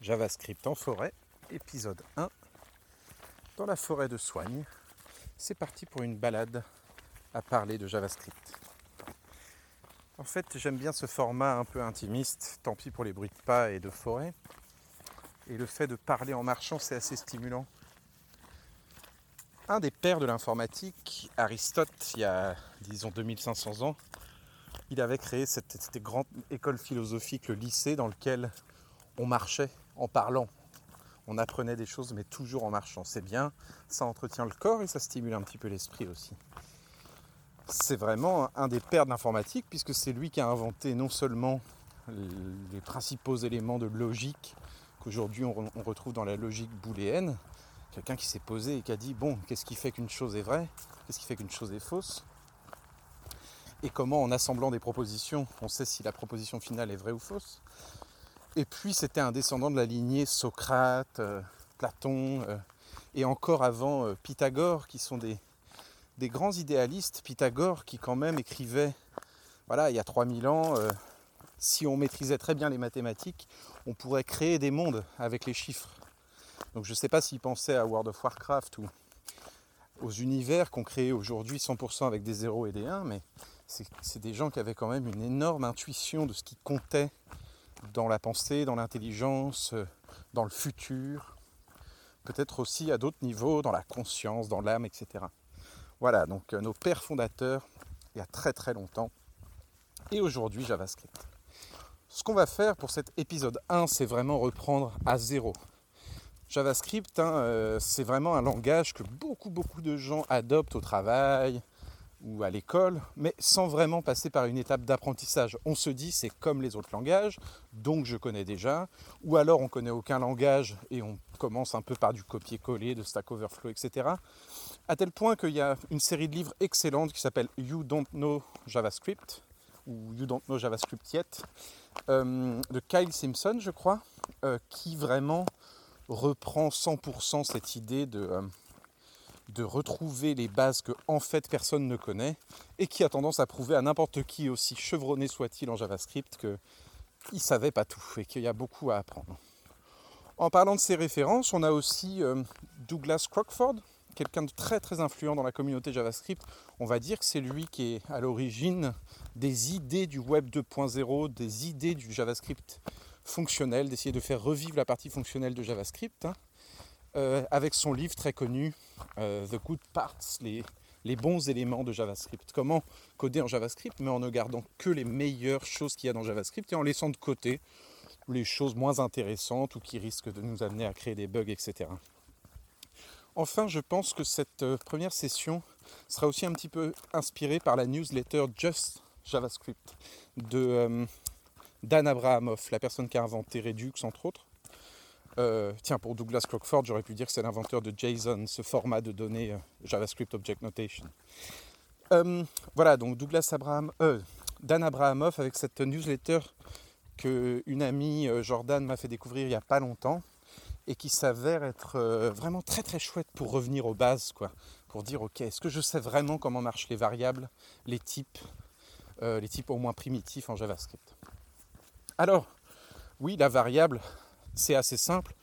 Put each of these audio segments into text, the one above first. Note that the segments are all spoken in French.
JavaScript en forêt, épisode 1, dans la forêt de Soigne. C'est parti pour une balade à parler de JavaScript. En fait, j'aime bien ce format un peu intimiste, tant pis pour les bruits de pas et de forêt. Et le fait de parler en marchant, c'est assez stimulant. Un des pères de l'informatique, Aristote, il y a disons 2500 ans, il avait créé cette, cette grande école philosophique, le lycée, dans lequel on marchait en parlant. On apprenait des choses, mais toujours en marchant. C'est bien, ça entretient le corps et ça stimule un petit peu l'esprit aussi. C'est vraiment un des pères de l'informatique, puisque c'est lui qui a inventé non seulement les principaux éléments de logique qu'aujourd'hui on retrouve dans la logique booléenne, quelqu'un qui s'est posé et qui a dit bon, qu'est-ce qui fait qu'une chose est vraie, qu'est-ce qui fait qu'une chose est fausse, et comment en assemblant des propositions, on sait si la proposition finale est vraie ou fausse? Et puis c'était un descendant de la lignée Socrate, euh, Platon, euh, et encore avant euh, Pythagore, qui sont des, grands idéalistes. Pythagore qui quand même écrivait, voilà, il y a 3000 ans, si on maîtrisait très bien les mathématiques, on pourrait créer des mondes avec les chiffres. Donc je ne sais pas s'il pensait à World of Warcraft ou aux univers qu'on crée aujourd'hui 100% avec des 0 et des 1, mais c'est des gens qui avaient quand même une énorme intuition de ce qui comptait dans la pensée, dans l'intelligence, euh, dans le futur, peut-être aussi à d'autres niveaux, dans la conscience, dans l'âme, etc. Voilà, donc euh, nos pères fondateurs, il y a très très longtemps, et aujourd'hui JavaScript. Ce qu'on va faire pour cet épisode 1, c'est vraiment reprendre à zéro. JavaScript, hein, euh, c'est vraiment un langage que beaucoup beaucoup de gens adoptent au travail, ou à l'école, mais sans vraiment passer par une étape d'apprentissage. On se dit c'est comme les autres langages, donc je connais déjà, ou alors on connaît aucun langage et on commence un peu par du copier-coller, de Stack Overflow, etc. À tel point qu'il y a une série de livres excellentes qui s'appelle You Don't Know JavaScript, ou You Don't Know JavaScript Yet, euh, de Kyle Simpson, je crois, euh, qui vraiment reprend 100% cette idée de... Euh, de retrouver les bases que en fait personne ne connaît et qui a tendance à prouver à n'importe qui, aussi chevronné soit-il en JavaScript, qu'il ne savait pas tout et qu'il y a beaucoup à apprendre. En parlant de ces références, on a aussi euh, Douglas Crockford, quelqu'un de très très influent dans la communauté JavaScript. On va dire que c'est lui qui est à l'origine des idées du Web 2.0, des idées du JavaScript fonctionnel, d'essayer de faire revivre la partie fonctionnelle de JavaScript. Hein. Euh, avec son livre très connu, euh, The Good Parts, les, bons éléments de JavaScript. Comment coder en JavaScript, mais en ne gardant que les meilleures choses qu'il y a dans JavaScript et en laissant de côté les choses moins intéressantes ou qui risquent de nous amener à créer des bugs, etc. Enfin, je pense que cette euh, première session sera aussi un petit peu inspirée par la newsletter Just JavaScript de Dan Abrahamov, la personne qui a inventé Redux, entre autres. Euh, tiens, pour Douglas Crockford, j'aurais pu dire que c'est l'inventeur de JSON, ce format de données euh, JavaScript Object Notation. Euh, voilà, donc Douglas Abraham, Dan Abrahamov avec cette newsletter que une amie Jordan m'a fait découvrir il n'y a pas longtemps et qui s'avère être vraiment très très chouette pour revenir aux bases, quoi, pour dire ok, est-ce que je sais vraiment comment marchent les variables, les types, les types au moins primitifs en JavaScript? Alors, oui, la variable, c'est assez simple.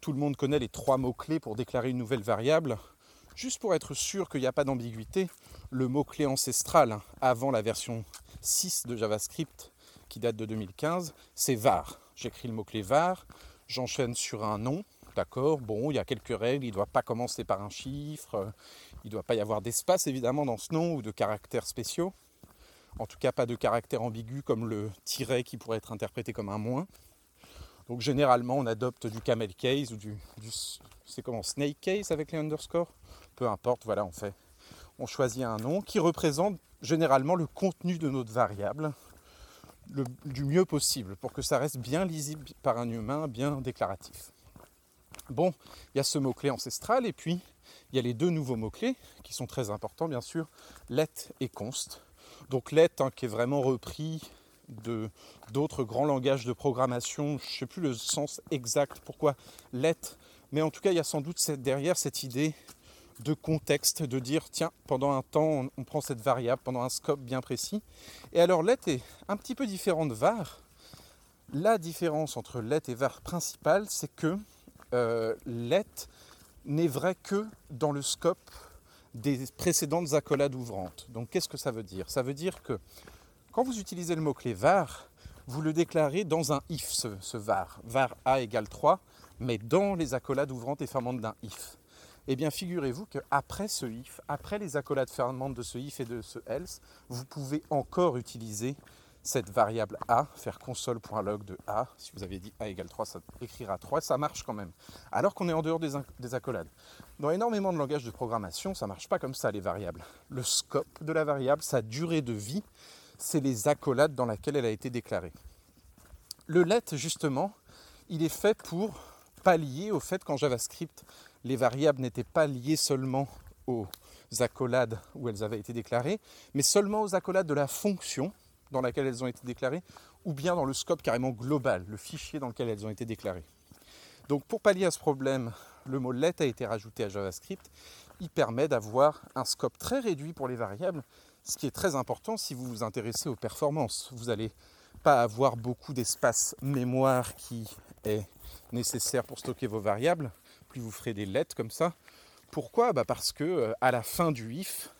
Tout le monde connaît les trois mots-clés pour déclarer une nouvelle variable. Juste pour être sûr qu'il n'y a pas d'ambiguïté, le mot-clé ancestral avant la version 6 de JavaScript qui date de 2015, c'est var. J'écris le mot-clé var, j'enchaîne sur un nom, d'accord, bon, il y a quelques règles, il ne doit pas commencer par un chiffre, il ne doit pas y avoir d'espace évidemment dans ce nom ou de caractères spéciaux, en tout cas pas de caractères ambigus comme le tiret qui pourrait être interprété comme un moins. Donc généralement on adopte du camel case ou du, c'est comment snake case avec les underscores? Peu importe, voilà, on fait, on choisit un nom qui représente généralement le contenu de notre variable du mieux possible pour que ça reste bien lisible par un humain, bien déclaratif. Bon, il y a ce mot-clé ancestral et puis il y a les deux nouveaux mots-clés qui sont très importants bien sûr, let et const. Donc let hein, qui est vraiment repris d'autres grands langages de programmation. Je ne sais plus le sens exact pourquoi let, mais en tout cas, il y a sans doute derrière cette idée de contexte, de dire tiens, pendant un temps, on, prend cette variable, pendant un scope bien précis. Et alors let est un petit peu différent de var. La différence entre let et var principal, c'est que euh, let n'est vrai que dans le scope des précédentes accolades ouvrantes. Donc qu'est-ce que ça veut dire? Ça veut dire que quand vous utilisez le mot-clé var, vous le déclarez dans un if, ce, var. var a égale 3, mais dans les accolades ouvrantes et fermantes d'un if. Eh bien, figurez-vous qu'après ce if, après les accolades fermantes de ce if et de ce else, vous pouvez encore utiliser cette variable a, faire console.log de a, si vous avez dit a égale 3, ça écrira 3, ça marche quand même, alors qu'on est en dehors des, des, accolades. Dans énormément de langages de programmation, ça ne marche pas comme ça, les variables. Le scope de la variable, sa durée de vie, c'est les accolades dans lesquelles elle a été déclarée. Le let, justement, il est fait pour pallier au fait qu'en JavaScript, les variables n'étaient pas liées seulement aux accolades où elles avaient été déclarées, mais seulement aux accolades de la fonction dans laquelle elles ont été déclarées, ou bien dans le scope carrément global, le fichier dans lequel elles ont été déclarées. Donc pour pallier à ce problème, le mot let a été rajouté à JavaScript. Il permet d'avoir un scope très réduit pour les variables, ce qui est très important si vous vous intéressez aux performances. Vous n'allez pas avoir beaucoup d'espace mémoire qui est nécessaire pour stocker vos variables. Plus vous ferez des lettres comme ça. Pourquoi? Bah Parce que euh, à la fin du if,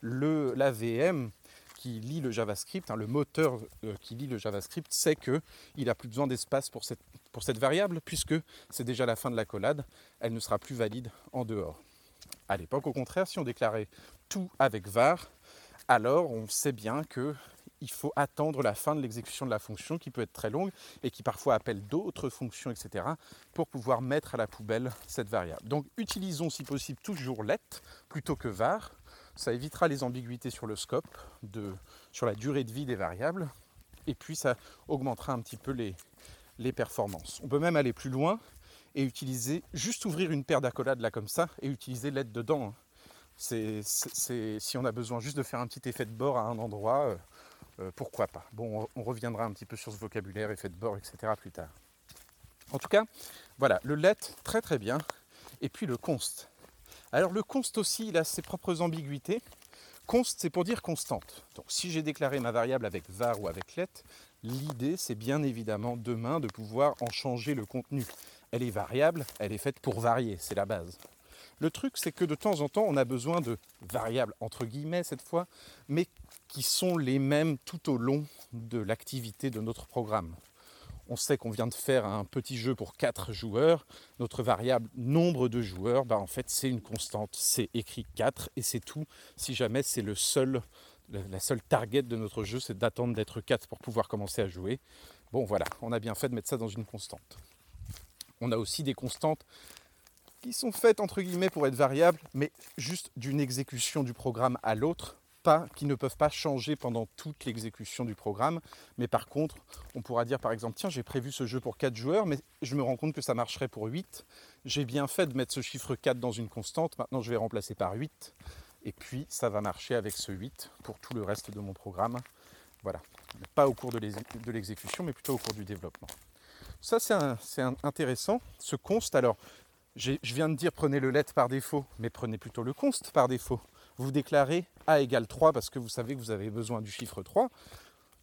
le, la VM qui lit le JavaScript, hein, le moteur euh, qui lit le JavaScript, sait qu'il n'a plus besoin d'espace pour cette, pour cette variable, puisque c'est déjà la fin de la collade, elle ne sera plus valide en dehors. À l'époque, au contraire, si on déclarait tout avec var, alors on sait bien que il faut attendre la fin de l'exécution de la fonction qui peut être très longue et qui parfois appelle d'autres fonctions, etc., pour pouvoir mettre à la poubelle cette variable. Donc utilisons si possible toujours let plutôt que var ça évitera les ambiguïtés sur le scope, sur la durée de vie des variables, et puis ça augmentera un petit peu les, les performances. On peut même aller plus loin et utiliser, juste ouvrir une paire d'accolades là comme ça, et utiliser l'aide dedans. C'est, si on a besoin juste de faire un petit effet de bord à un endroit, euh, euh, pourquoi pas. Bon, on, reviendra un petit peu sur ce vocabulaire, effet de bord, etc. plus tard. En tout cas, voilà, le let, très très bien. Et puis le const. Alors le const aussi, il a ses propres ambiguïtés. Const, c'est pour dire constante. Donc si j'ai déclaré ma variable avec var ou avec let, l'idée c'est bien évidemment demain de pouvoir en changer le contenu. Elle est variable, elle est faite pour varier, c'est la base. Le truc, c'est que de temps en temps, on a besoin de variables, entre guillemets cette fois, mais qui sont les mêmes tout au long de l'activité de notre programme on sait qu'on vient de faire un petit jeu pour 4 joueurs, notre variable nombre de joueurs, bah en fait c'est une constante, c'est écrit 4 et c'est tout. Si jamais c'est le seul, la seule target de notre jeu, c'est d'attendre d'être 4 pour pouvoir commencer à jouer. Bon voilà, on a bien fait de mettre ça dans une constante. On a aussi des constantes qui sont faites entre guillemets pour être variables, mais juste d'une exécution du programme à l'autre pas, qui ne peuvent pas changer pendant toute l'exécution du programme. Mais par contre, on pourra dire par exemple, tiens, j'ai prévu ce jeu pour 4 joueurs, mais je me rends compte que ça marcherait pour 8. J'ai bien fait de mettre ce chiffre 4 dans une constante, maintenant je vais remplacer par 8. Et puis ça va marcher avec ce 8 pour tout le reste de mon programme. Voilà, pas au cours de l'exécution, mais plutôt au cours du développement. Ça c'est intéressant, ce const. Alors, je viens de dire prenez le let par défaut, mais prenez plutôt le const par défaut vous déclarez A égale 3 parce que vous savez que vous avez besoin du chiffre 3,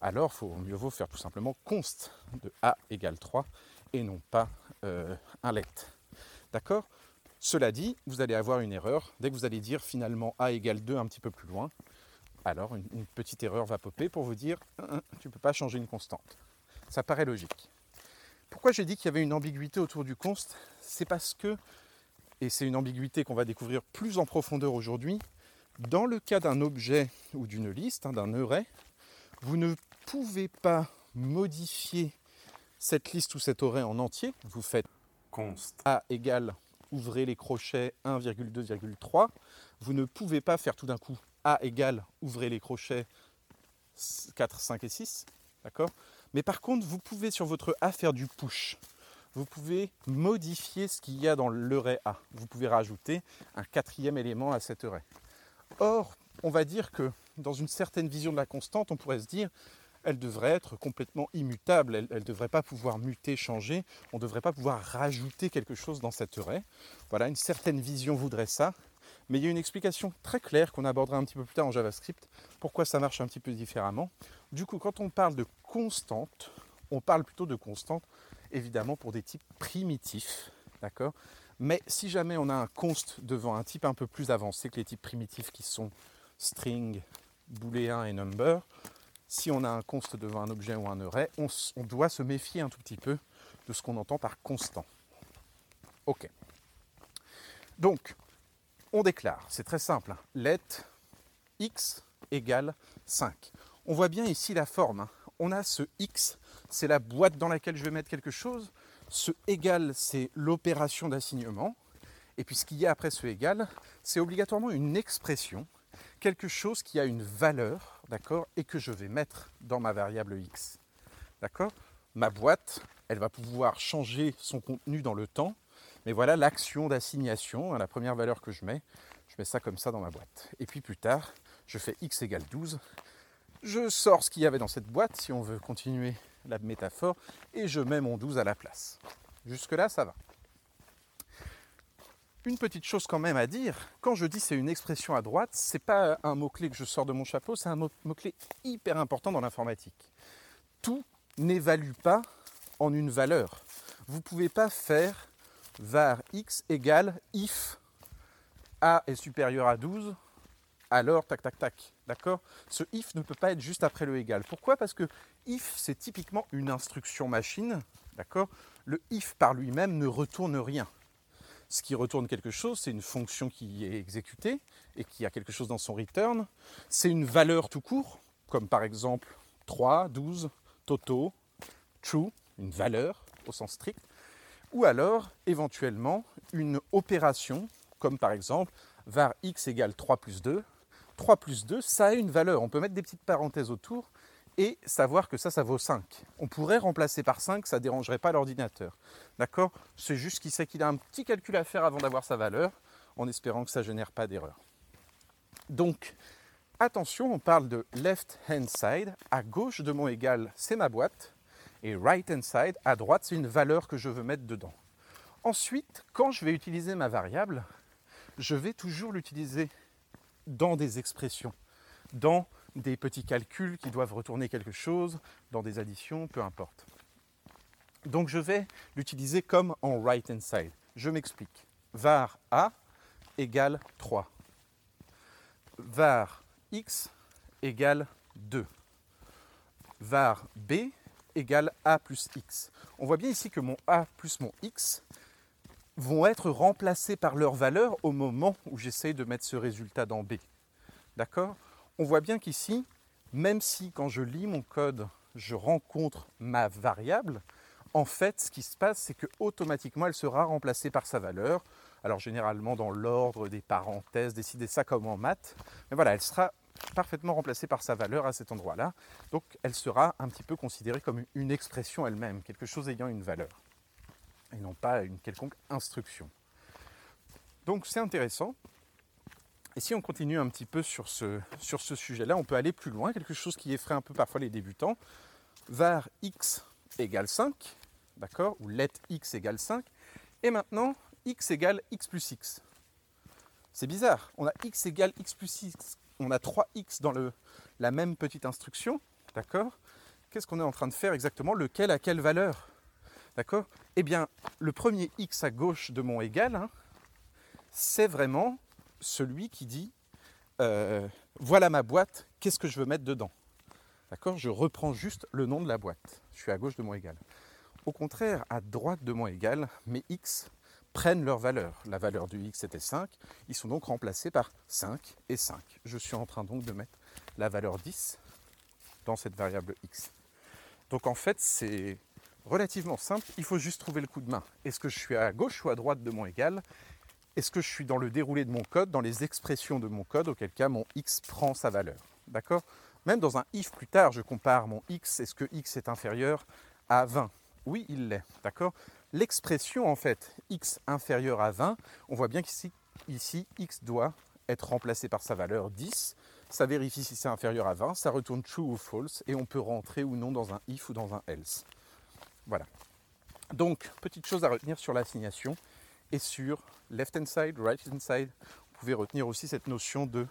alors faut, mieux vaut faire tout simplement const de A égale 3 et non pas euh, un let. D'accord? Cela dit, vous allez avoir une erreur. Dès que vous allez dire finalement A égale 2 un petit peu plus loin, alors une, une petite erreur va popper pour vous dire tu ne peux pas changer une constante. Ça paraît logique. Pourquoi j'ai dit qu'il y avait une ambiguïté autour du const? C'est parce que, et c'est une ambiguïté qu'on va découvrir plus en profondeur aujourd'hui, dans le cas d'un objet ou d'une liste, hein, d'un array, vous ne pouvez pas modifier cette liste ou cet array en entier. Vous faites const a égale, ouvrez les crochets 1,2,3. Vous ne pouvez pas faire tout d'un coup a égale, ouvrez les crochets 4, 5 et 6. D'accord? Mais par contre, vous pouvez sur votre A faire du push. Vous pouvez modifier ce qu'il y a dans l'array A. Vous pouvez rajouter un quatrième élément à cet array. Or, on va dire que dans une certaine vision de la constante, on pourrait se dire elle devrait être complètement immutable, elle ne devrait pas pouvoir muter, changer, on ne devrait pas pouvoir rajouter quelque chose dans cette array. Voilà, une certaine vision voudrait ça, mais il y a une explication très claire qu'on abordera un petit peu plus tard en JavaScript, pourquoi ça marche un petit peu différemment. Du coup, quand on parle de constante, On parle plutôt de constante, évidemment, pour des types primitifs. D'accord? Mais si jamais on a un const devant un type un peu plus avancé que les types primitifs qui sont string, booléen et number, si on a un const devant un objet ou un array, on, doit se méfier un tout petit peu de ce qu'on entend par constant. Ok. Donc, on déclare, c'est très simple, hein. let x égale 5. On voit bien ici la forme. Hein. On a ce x, c'est la boîte dans laquelle je vais mettre quelque chose. Ce égal, c'est l'opération d'assignement. Et puis ce qu'il y a après ce égal, c'est obligatoirement une expression, quelque chose qui a une valeur, d'accord, et que je vais mettre dans ma variable x. D'accord Ma boîte, elle va pouvoir changer son contenu dans le temps, mais voilà l'action d'assignation, hein, la première valeur que je mets, je mets ça comme ça dans ma boîte. Et puis plus tard, je fais x égale 12, je sors ce qu'il y avait dans cette boîte, si on veut continuer la métaphore, et je mets mon 12 à la place. Jusque-là, ça va. Une petite chose quand même à dire, quand je dis c'est une expression à droite, c'est pas un mot-clé que je sors de mon chapeau, c'est un mot-clé hyper important dans l'informatique. Tout n'évalue pas en une valeur. Vous ne pouvez pas faire var x égale if a est supérieur à 12, alors tac tac tac. D'accord? Ce if ne peut pas être juste après le égal. Pourquoi? Parce que if c'est typiquement une instruction machine. D'accord? Le if par lui-même ne retourne rien. Ce qui retourne quelque chose, c'est une fonction qui est exécutée et qui a quelque chose dans son return. C'est une valeur tout court, comme par exemple 3, 12, toto, true, une valeur au sens strict, ou alors éventuellement une opération, comme par exemple var x égale 3 plus 2. 3 plus 2, ça a une valeur. On peut mettre des petites parenthèses autour et savoir que ça, ça vaut 5. On pourrait remplacer par 5, ça ne dérangerait pas l'ordinateur. D'accord? C'est juste qu'il sait qu'il a un petit calcul à faire avant d'avoir sa valeur, en espérant que ça ne génère pas d'erreur. Donc, attention, on parle de left hand side. À gauche de mon égal, c'est ma boîte. Et right hand side, à droite, c'est une valeur que je veux mettre dedans. Ensuite, quand je vais utiliser ma variable, je vais toujours l'utiliser dans des expressions, dans des petits calculs qui doivent retourner quelque chose, dans des additions, peu importe. Donc je vais l'utiliser comme en right hand side. Je m'explique. var a égale 3. var x égale 2. var b égale a plus x. On voit bien ici que mon a plus mon x vont être remplacés par leur valeur au moment où j'essaye de mettre ce résultat dans B. D'accord? On voit bien qu'ici, même si quand je lis mon code, je rencontre ma variable, en fait, ce qui se passe, c'est que automatiquement, elle sera remplacée par sa valeur. Alors généralement dans l'ordre des parenthèses, décidez ça comme en maths. Mais voilà, elle sera parfaitement remplacée par sa valeur à cet endroit-là. Donc elle sera un petit peu considérée comme une expression elle-même, quelque chose ayant une valeur, et non pas une quelconque instruction. Donc c'est intéressant. Et si on continue un petit peu sur ce, sur ce sujet-là, on peut aller plus loin, quelque chose qui effraie un peu parfois les débutants. var x égale 5, d'accord, ou let x égale 5, et maintenant x égale x plus x. C'est bizarre, on a x égale x plus x on a 3x dans le, la même petite instruction, d'accord Qu'est-ce qu'on est en train de faire exactement? Lequel à quelle valeur? D'accord? Eh bien, le premier x à gauche de mon égal, hein, c'est vraiment celui qui dit euh, voilà ma boîte, qu'est-ce que je veux mettre dedans? D'accord? Je reprends juste le nom de la boîte. Je suis à gauche de mon égal. Au contraire, à droite de mon égal, mes x prennent leur valeur. La valeur du x était 5, ils sont donc remplacés par 5 et 5. Je suis en train donc de mettre la valeur 10 dans cette variable x. Donc en fait, c'est relativement simple, il faut juste trouver le coup de main. Est-ce que je suis à gauche ou à droite de mon égal? Est-ce que je suis dans le déroulé de mon code, dans les expressions de mon code, auquel cas mon x prend sa valeur? D'accord? Même dans un if plus tard, je compare mon x, est-ce que x est inférieur à 20 Oui, il l'est, d'accord? L'expression en fait x inférieur à 20, on voit bien qu'ici ici, x doit être remplacé par sa valeur 10. Ça vérifie si c'est inférieur à 20, ça retourne true ou false et on peut rentrer ou non dans un if ou dans un else. Voilà. Donc, petite chose à retenir sur l'assignation et sur left hand side, right hand side. Vous pouvez retenir aussi cette notion de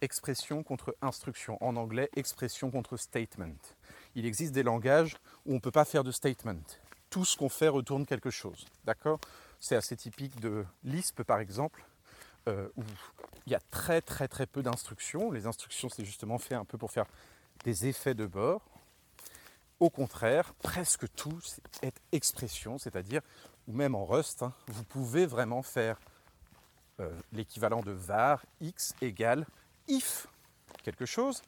expression contre instruction. En anglais, expression contre statement. il existe des langages où on ne peut pas faire de statement. Tout ce qu'on fait retourne quelque chose. D'accord? C'est assez typique de Lisp par exemple, euh, où il y a très très très peu d'instructions. Les instructions, c'est justement fait un peu pour faire des effets de bord. Au contraire, presque tout est expression, c'est-à-dire, ou même en Rust, hein, vous pouvez vraiment faire euh, l'équivalent de var x égale if quelque chose,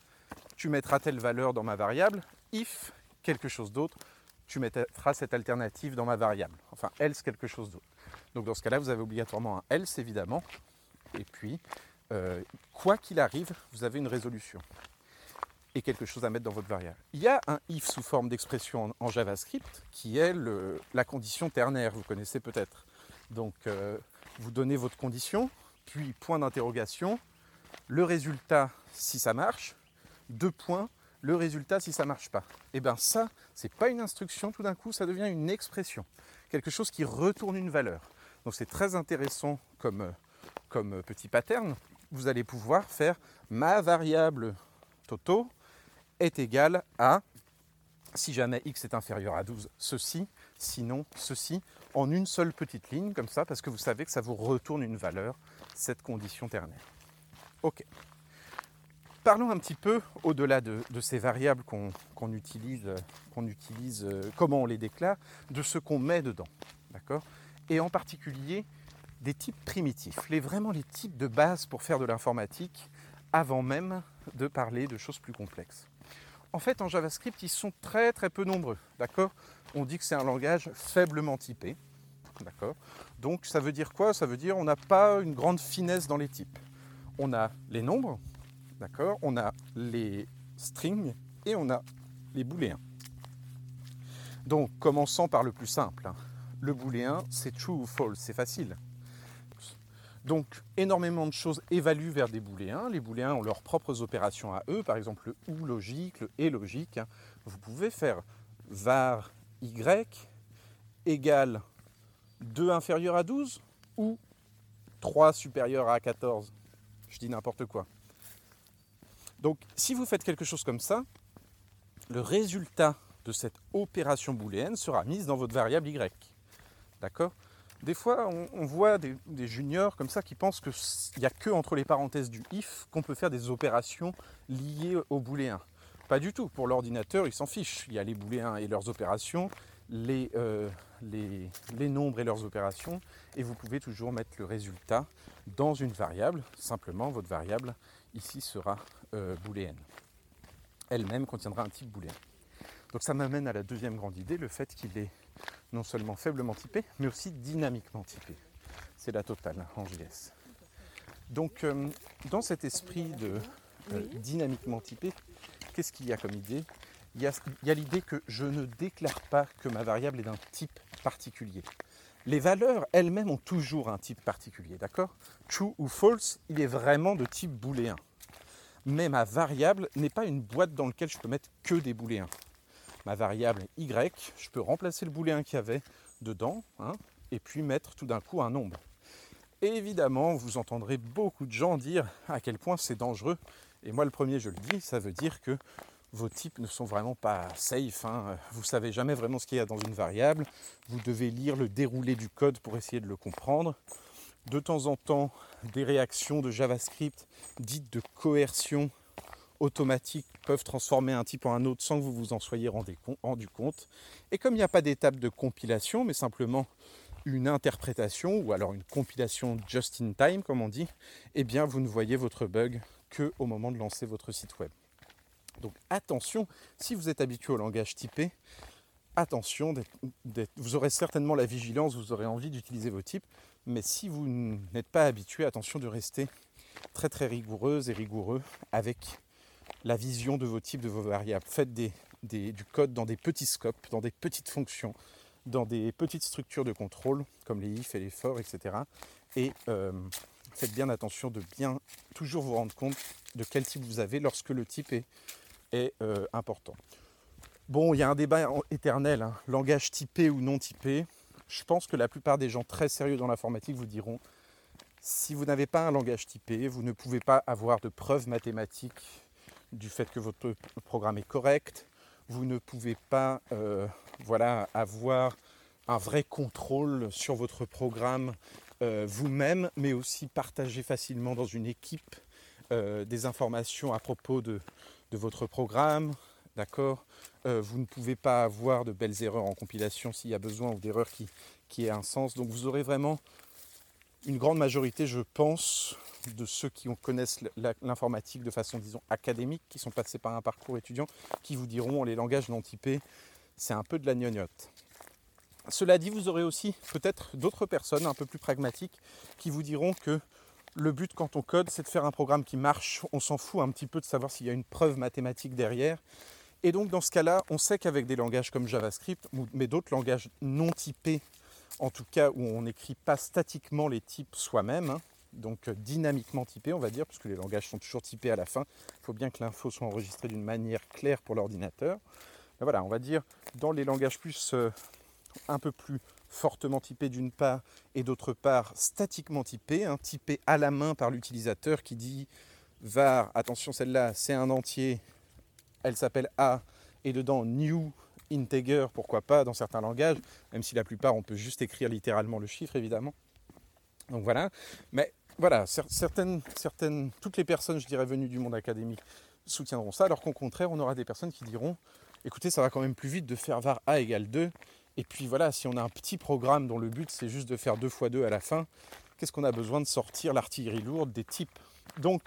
tu mettras telle valeur dans ma variable, if quelque chose d'autre, tu mettras cette alternative dans ma variable, enfin else quelque chose d'autre. Donc dans ce cas-là, vous avez obligatoirement un else évidemment, et puis euh, quoi qu'il arrive, vous avez une résolution et quelque chose à mettre dans votre variable. Il y a un if sous forme d'expression en, JavaScript qui est la condition ternaire, vous connaissez peut-être. Donc euh, vous donnez votre condition, puis point d'interrogation, le résultat si ça marche, deux points, le résultat si ça marche pas. Et eh bien ça, c'est pas une instruction, tout d'un coup ça devient une expression, quelque chose qui retourne une valeur. Donc c'est très intéressant comme, comme petit pattern. Vous allez pouvoir faire ma variable toto est égal à, si jamais x est inférieur à 12, ceci, sinon ceci, en une seule petite ligne, comme ça, parce que vous savez que ça vous retourne une valeur, cette condition ternaire. Ok. Parlons un petit peu au-delà de, ces variables qu'on utilise, utilise euh, comment on les déclare, de ce qu'on met dedans. D'accord? Et en particulier des types primitifs, les, vraiment les types de base pour faire de l'informatique avant même de parler de choses plus complexes. En fait, en JavaScript, ils sont très très peu nombreux. D'accord? On dit que c'est un langage faiblement typé. D'accord? Donc ça veut dire quoi? Ça veut dire on n'a pas une grande finesse dans les types. On a les nombres, d'accord? On a les strings et on a les booléens. Donc commençons par le plus simple. Hein. Le booléen, c'est true ou false, c'est facile. Donc énormément de choses évaluent vers des booléens. Les booléens ont leurs propres opérations à eux, par exemple le ou logique, le et logique. Vous pouvez faire var y égale 2 inférieur à 12 ou 3 supérieur à 14. Je dis n'importe quoi. Donc si vous faites quelque chose comme ça, le résultat de cette opération booléenne sera mis dans votre variable y. D'accord? Des fois, on, voit des, juniors comme ça qui pensent qu'il n'y a que entre les parenthèses du if qu'on peut faire des opérations liées au booléen. Pas du tout. Pour l'ordinateur, il s'en fiche. Il y a les booléens et leurs opérations, euh, les, les, nombres et leurs opérations, et vous pouvez toujours mettre le résultat dans une variable. Simplement, votre variable ici sera euh, booléenne. Elle-même contiendra un type booléen. Donc ça m'amène à la deuxième grande idée, le fait qu'il est non seulement faiblement typé, mais aussi dynamiquement typé. C'est la totale en JS. Donc, euh, dans cet esprit de euh, dynamiquement typé, qu'est-ce qu'il y a comme idée? Il y a, l'idée que je ne déclare pas que ma variable est d'un type particulier. Les valeurs elles-mêmes ont toujours un type particulier, d'accord? True ou false, il est vraiment de type booléen. Mais ma variable n'est pas une boîte dans laquelle je peux mettre que des booléens ma variable y, je peux remplacer le booléen qu'il y avait dedans, hein, et puis mettre tout d'un coup un nombre. Évidemment, vous entendrez beaucoup de gens dire à quel point c'est dangereux. Et moi, le premier, je le dis, ça veut dire que vos types ne sont vraiment pas safe. Hein. Vous ne savez jamais vraiment ce qu'il y a dans une variable. Vous devez lire le déroulé du code pour essayer de le comprendre. De temps en temps, des réactions de JavaScript dites de coercion automatiques peuvent transformer un type en un autre sans que vous vous en soyez rendu compte. Et comme il n'y a pas d'étape de compilation, mais simplement une interprétation ou alors une compilation just in time comme on dit, eh bien vous ne voyez votre bug que au moment de lancer votre site web. Donc attention, si vous êtes habitué au langage typé, attention, vous aurez certainement la vigilance, vous aurez envie d'utiliser vos types, mais si vous n'êtes pas habitué, attention de rester très très rigoureuse et rigoureux avec la vision de vos types, de vos variables. Faites du code dans des petits scopes, dans des petites fonctions, dans des petites structures de contrôle, comme les if et les for, etc. Et euh, faites bien attention de bien toujours vous rendre compte de quel type vous avez lorsque le type est, est euh, important. Bon, il y a un débat éternel, hein. langage typé ou non typé. Je pense que la plupart des gens très sérieux dans l'informatique vous diront si vous n'avez pas un langage typé, vous ne pouvez pas avoir de preuves mathématiques du fait que votre programme est correct, vous ne pouvez pas euh, voilà, avoir un vrai contrôle sur votre programme euh, vous-même, mais aussi partager facilement dans une équipe euh, des informations à propos de, votre programme. D'accord? Vous ne pouvez pas avoir de belles erreurs en compilation s'il y a besoin ou d'erreurs qui, qui aient un sens. Donc vous aurez vraiment une grande majorité, je pense, de ceux qui connaissent l'informatique de façon, disons, académique, qui sont passés par un parcours étudiant, qui vous diront les langages non typés, c'est un peu de la gnognotte. Cela dit, vous aurez aussi peut-être d'autres personnes un peu plus pragmatiques qui vous diront que le but quand on code, c'est de faire un programme qui marche. On s'en fout un petit peu de savoir s'il y a une preuve mathématique derrière. Et donc dans ce cas-là, on sait qu'avec des langages comme JavaScript, mais d'autres langages non typés, en tout cas où on n'écrit pas statiquement les types soi-même, hein, donc euh, dynamiquement typés, on va dire, puisque les langages sont toujours typés à la fin. Il faut bien que l'info soit enregistrée d'une manière claire pour l'ordinateur. Voilà, on va dire dans les langages plus euh, un peu plus fortement typés d'une part et d'autre part statiquement typés, hein, typés à la main par l'utilisateur qui dit var, attention celle-là c'est un entier, elle s'appelle A et dedans new integer, pourquoi pas dans certains langages, même si la plupart on peut juste écrire littéralement le chiffre évidemment. Donc voilà, mais voilà, certaines, certaines, toutes les personnes, je dirais, venues du monde académique soutiendront ça, alors qu'au contraire, on aura des personnes qui diront, écoutez, ça va quand même plus vite de faire var a égale 2, et puis voilà, si on a un petit programme dont le but c'est juste de faire 2 fois 2 à la fin, qu'est-ce qu'on a besoin de sortir l'artillerie lourde des types? Donc,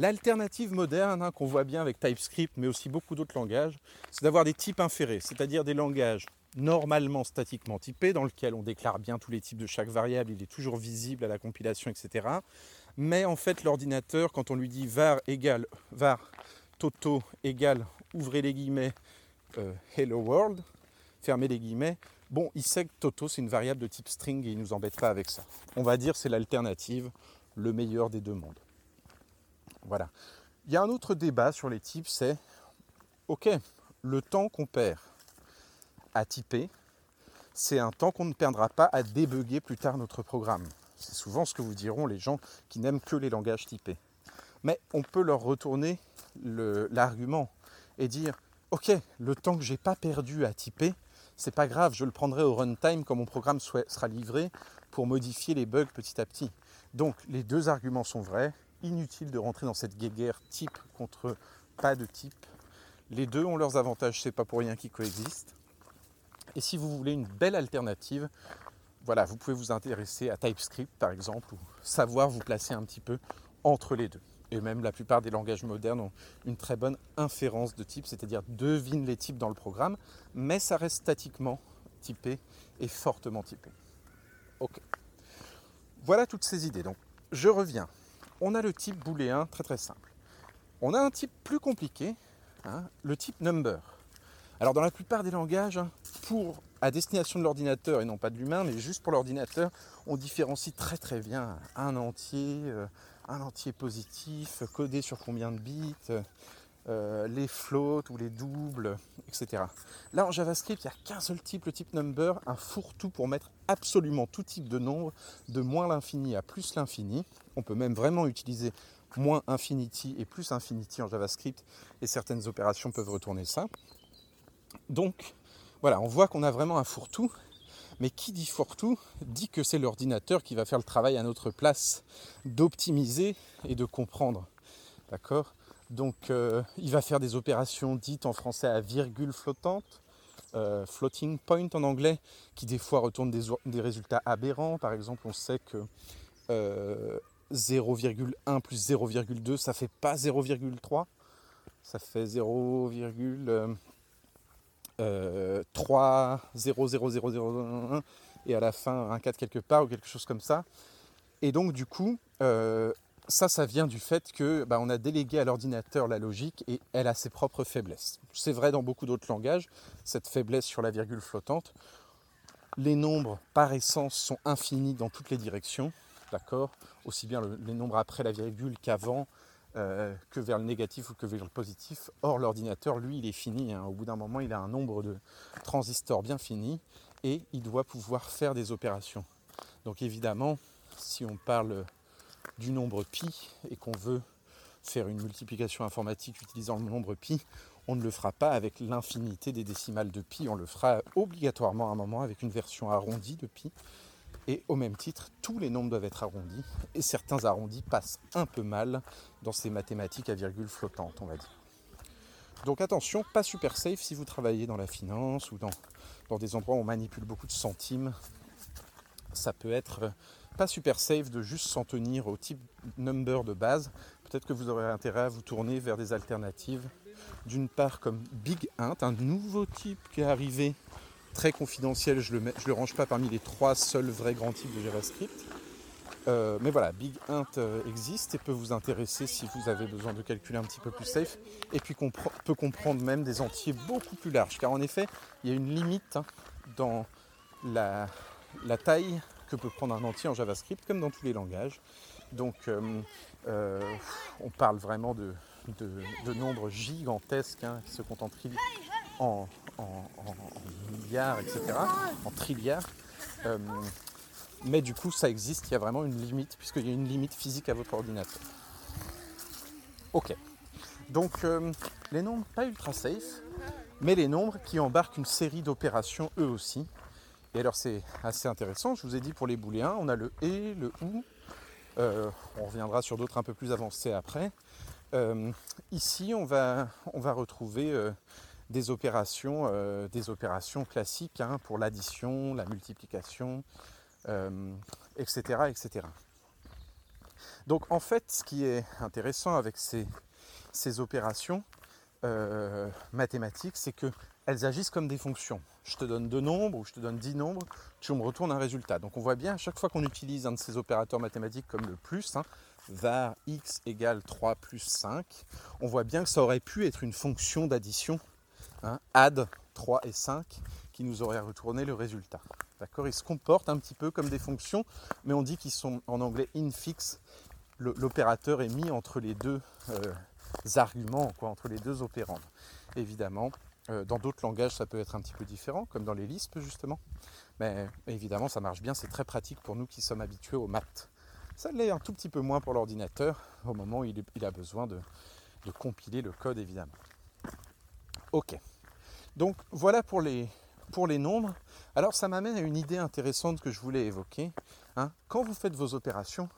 l'alternative moderne hein, qu'on voit bien avec TypeScript, mais aussi beaucoup d'autres langages, c'est d'avoir des types inférés, c'est-à-dire des langages normalement statiquement typé, dans lequel on déclare bien tous les types de chaque variable, il est toujours visible à la compilation, etc. Mais en fait, l'ordinateur, quand on lui dit var égale var toto égale, ouvrez les guillemets, euh, hello world, fermez les guillemets, bon, il sait que toto c'est une variable de type string et il ne nous embête pas avec ça. On va dire c'est l'alternative, le meilleur des deux mondes. Voilà. Il y a un autre débat sur les types, c'est ok, le temps qu'on perd à typer, c'est un temps qu'on ne perdra pas à débugger plus tard notre programme. C'est souvent ce que vous diront les gens qui n'aiment que les langages typés. Mais on peut leur retourner l'argument et dire Ok, le temps que j'ai pas perdu à typer, c'est pas grave, je le prendrai au runtime quand mon programme sera livré pour modifier les bugs petit à petit. Donc les deux arguments sont vrais. Inutile de rentrer dans cette guéguerre type contre pas de type. Les deux ont leurs avantages, c'est pas pour rien qu'ils coexistent. Et si vous voulez une belle alternative, voilà, vous pouvez vous intéresser à TypeScript par exemple, ou savoir vous placer un petit peu entre les deux. Et même la plupart des langages modernes ont une très bonne inférence de type, c'est-à-dire devine les types dans le programme, mais ça reste statiquement typé et fortement typé. Ok. Voilà toutes ces idées. Donc je reviens. On a le type booléen très très simple. On a un type plus compliqué, hein, le type number. Alors dans la plupart des langages, pour à destination de l'ordinateur et non pas de l'humain, mais juste pour l'ordinateur, on différencie très très bien un entier, euh, un entier positif, codé sur combien de bits, euh, les floats ou les doubles, etc. Là en JavaScript, il n'y a qu'un seul type, le type number, un fourre-tout pour mettre absolument tout type de nombre, de moins l'infini à plus l'infini. On peut même vraiment utiliser moins infinity et plus infinity en JavaScript, et certaines opérations peuvent retourner ça. Donc, voilà, on voit qu'on a vraiment un fourre-tout. Mais qui dit fourre-tout dit que c'est l'ordinateur qui va faire le travail à notre place d'optimiser et de comprendre. D'accord? Donc, euh, il va faire des opérations dites en français à virgule flottante, euh, floating point en anglais, qui des fois retournent des, résultats aberrants. Par exemple, on sait que 0,1 euh, plus 0,2, ça fait pas 0,3, ça fait 0, 3, 0, 0, 0, 0, 1, et à la fin un 4 quelque part ou quelque chose comme ça. Et donc du coup, euh, ça, ça vient du fait que bah, on a délégué à l'ordinateur la logique et elle a ses propres faiblesses. C'est vrai dans beaucoup d'autres langages, cette faiblesse sur la virgule flottante. Les nombres par essence sont infinis dans toutes les directions, d'accord? Aussi bien les nombres après la virgule qu'avant, euh, que vers le négatif ou que vers le positif. Or, l'ordinateur, lui, il est fini. Hein. Au bout d'un moment, il a un nombre de transistors bien fini et il doit pouvoir faire des opérations. Donc évidemment, si on parle du nombre pi et qu'on veut faire une multiplication informatique utilisant le nombre pi, on ne le fera pas avec l'infinité des décimales de pi, on le fera obligatoirement à un moment avec une version arrondie de pi. Et au même titre, tous les nombres doivent être arrondis, et certains arrondis passent un peu mal dans ces mathématiques à virgule flottante, on va dire. Donc attention, pas super safe si vous travaillez dans la finance ou dans, dans des endroits où on manipule beaucoup de centimes. Ça peut être pas super safe de juste s'en tenir au type number de base. Peut-être que vous aurez intérêt à vous tourner vers des alternatives. D'une part comme Big Int, un nouveau type qui est arrivé très confidentiel, je ne le, le range pas parmi les trois seuls vrais grands types de JavaScript. Euh, mais voilà, Big Int euh, existe et peut vous intéresser si vous avez besoin de calculer un petit peu plus safe. Et puis peut comprendre même des entiers beaucoup plus larges. Car en effet, il y a une limite hein, dans la, taille que peut prendre un entier en JavaScript, comme dans tous les langages. Donc euh, on parle vraiment de, nombres gigantesques hein, qui se comptent en, milliards, etc., en trilliards. Mais du coup, ça existe, il y a vraiment une limite, puisqu'il y a une limite physique à votre ordinateur. Ok. Donc, euh, les nombres pas ultra safe, mais les nombres qui embarquent une série d'opérations eux aussi. Et alors, c'est assez intéressant. Je vous ai dit pour les booléens, on a le et, le ou. Euh, on reviendra sur d'autres un peu plus avancés après. Euh, ici, on va, on va retrouver des opérations, des opérations classiques hein, pour l'addition, la multiplication, etc., euh, etc. Donc en fait, ce qui est intéressant avec ces, opérations euh, mathématiques, c'est qu'elles agissent comme des fonctions. Je te donne deux nombres ou je te donne dix nombres, tu me retournes un résultat. Donc on voit bien à chaque fois qu'on utilise un de ces opérateurs mathématiques comme le plus, hein, var x égale 3 plus 5, on voit bien que ça aurait pu être une fonction d'addition, hein, add 3 et 5, qui nous aurait retourné le résultat. D'accord? Ils se comportent un petit peu comme des fonctions, mais on dit qu'ils sont en anglais infix. L'opérateur est mis entre les deux euh, arguments, entre les deux opérandes. Évidemment, dans d'autres langages, ça peut être un petit peu différent, comme dans les Lisp justement. Mais évidemment, ça marche bien, c'est très pratique pour nous qui sommes habitués aux maths. Ça l'est un tout petit peu moins pour l'ordinateur, au moment où il, a besoin de, de compiler le code, évidemment. Ok. Donc voilà pour les, pour les nombres. Alors ça m'amène à une idée intéressante que je voulais évoquer. Hein. Quand vous faites vos opérations,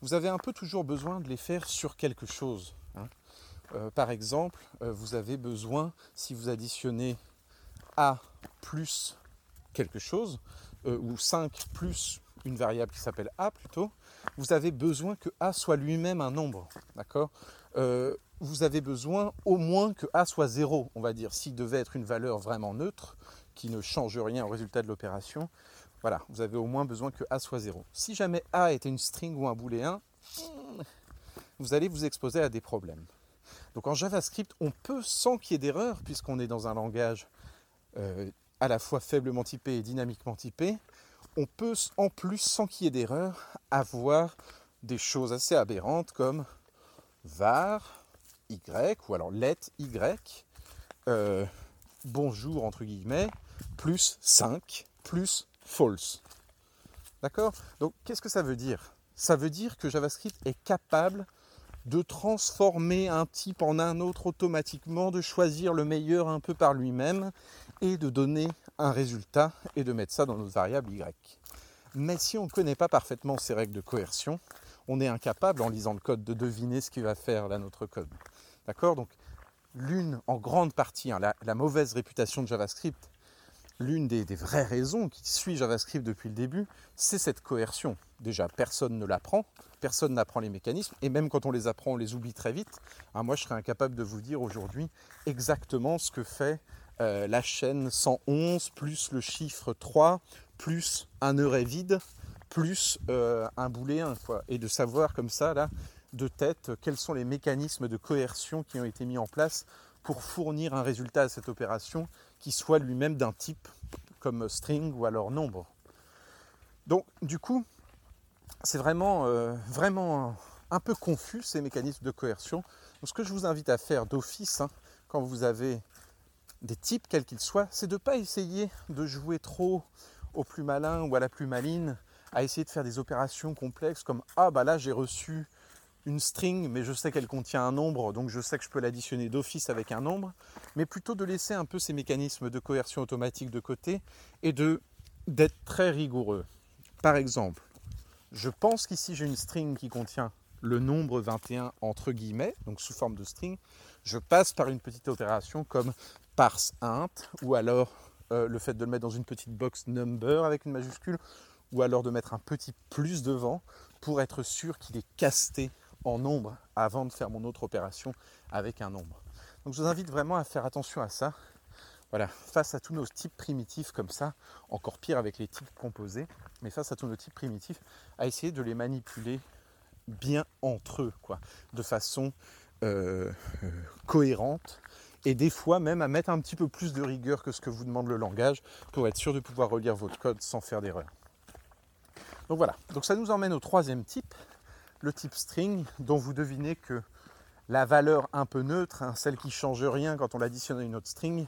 vous avez un peu toujours besoin de les faire sur quelque chose. Euh, par exemple, euh, vous avez besoin, si vous additionnez A plus quelque chose, euh, ou 5 plus une variable qui s'appelle A plutôt, vous avez besoin que A soit lui-même un nombre. D'accord? Vous avez besoin au moins que A soit 0, on va dire. S'il devait être une valeur vraiment neutre, qui ne change rien au résultat de l'opération, voilà, vous avez au moins besoin que A soit 0. Si jamais A était une string ou un booléen, vous allez vous exposer à des problèmes. Donc en JavaScript, on peut, sans qu'il y ait d'erreur, puisqu'on est dans un langage euh, à la fois faiblement typé et dynamiquement typé, on peut en plus, sans qu'il y ait d'erreur, avoir des choses assez aberrantes comme var y ou alors let y euh, bonjour entre guillemets plus 5 plus false. D'accord? Donc qu'est-ce que ça veut dire? Ça veut dire que JavaScript est capable de transformer un type en un autre automatiquement, de choisir le meilleur un peu par lui-même et de donner un résultat et de mettre ça dans notre variable y. Mais si on ne connaît pas parfaitement ces règles de coercion, on est incapable en lisant le code de deviner ce qu'il va faire là notre code. D'accord? Donc l'une en grande partie, hein, la, mauvaise réputation de JavaScript, l'une des, vraies raisons qui suit JavaScript depuis le début, c'est cette coercion. Déjà, personne ne l'apprend, personne n'apprend les mécanismes, et même quand on les apprend, on les oublie très vite. Hein, moi, je serais incapable de vous dire aujourd'hui exactement ce que fait euh, la chaîne 111 plus le chiffre 3 plus un est vide plus euh, un quoi, et de savoir comme ça là de tête quels sont les mécanismes de coercion qui ont été mis en place pour fournir un résultat à cette opération qui soit lui-même d'un type comme string ou alors nombre. Donc du coup, c'est vraiment, euh, vraiment un peu confus ces mécanismes de coercion. Donc, ce que je vous invite à faire d'office, hein, quand vous avez des types, quels qu'ils soient, c'est de ne pas essayer de jouer trop au plus malin ou à la plus maline, à essayer de faire des opérations complexes comme Ah bah là j'ai reçu une string, mais je sais qu'elle contient un nombre, donc je sais que je peux l'additionner d'office avec un nombre, mais plutôt de laisser un peu ces mécanismes de coercion automatique de côté et de d'être très rigoureux. Par exemple, je pense qu'ici j'ai une string qui contient le nombre 21 entre guillemets, donc sous forme de string, je passe par une petite opération comme parse int, ou alors euh, le fait de le mettre dans une petite box number avec une majuscule, ou alors de mettre un petit plus devant pour être sûr qu'il est casté en nombre avant de faire mon autre opération avec un nombre. Donc je vous invite vraiment à faire attention à ça. Voilà, face à tous nos types primitifs comme ça, encore pire avec les types composés, mais face à tous nos types primitifs, à essayer de les manipuler bien entre eux, quoi, de façon euh, euh, cohérente et des fois même à mettre un petit peu plus de rigueur que ce que vous demande le langage pour être sûr de pouvoir relire votre code sans faire d'erreur. Donc voilà, donc ça nous emmène au troisième type, le type string, dont vous devinez que la valeur un peu neutre, hein, celle qui change rien quand on l'additionne à une autre string,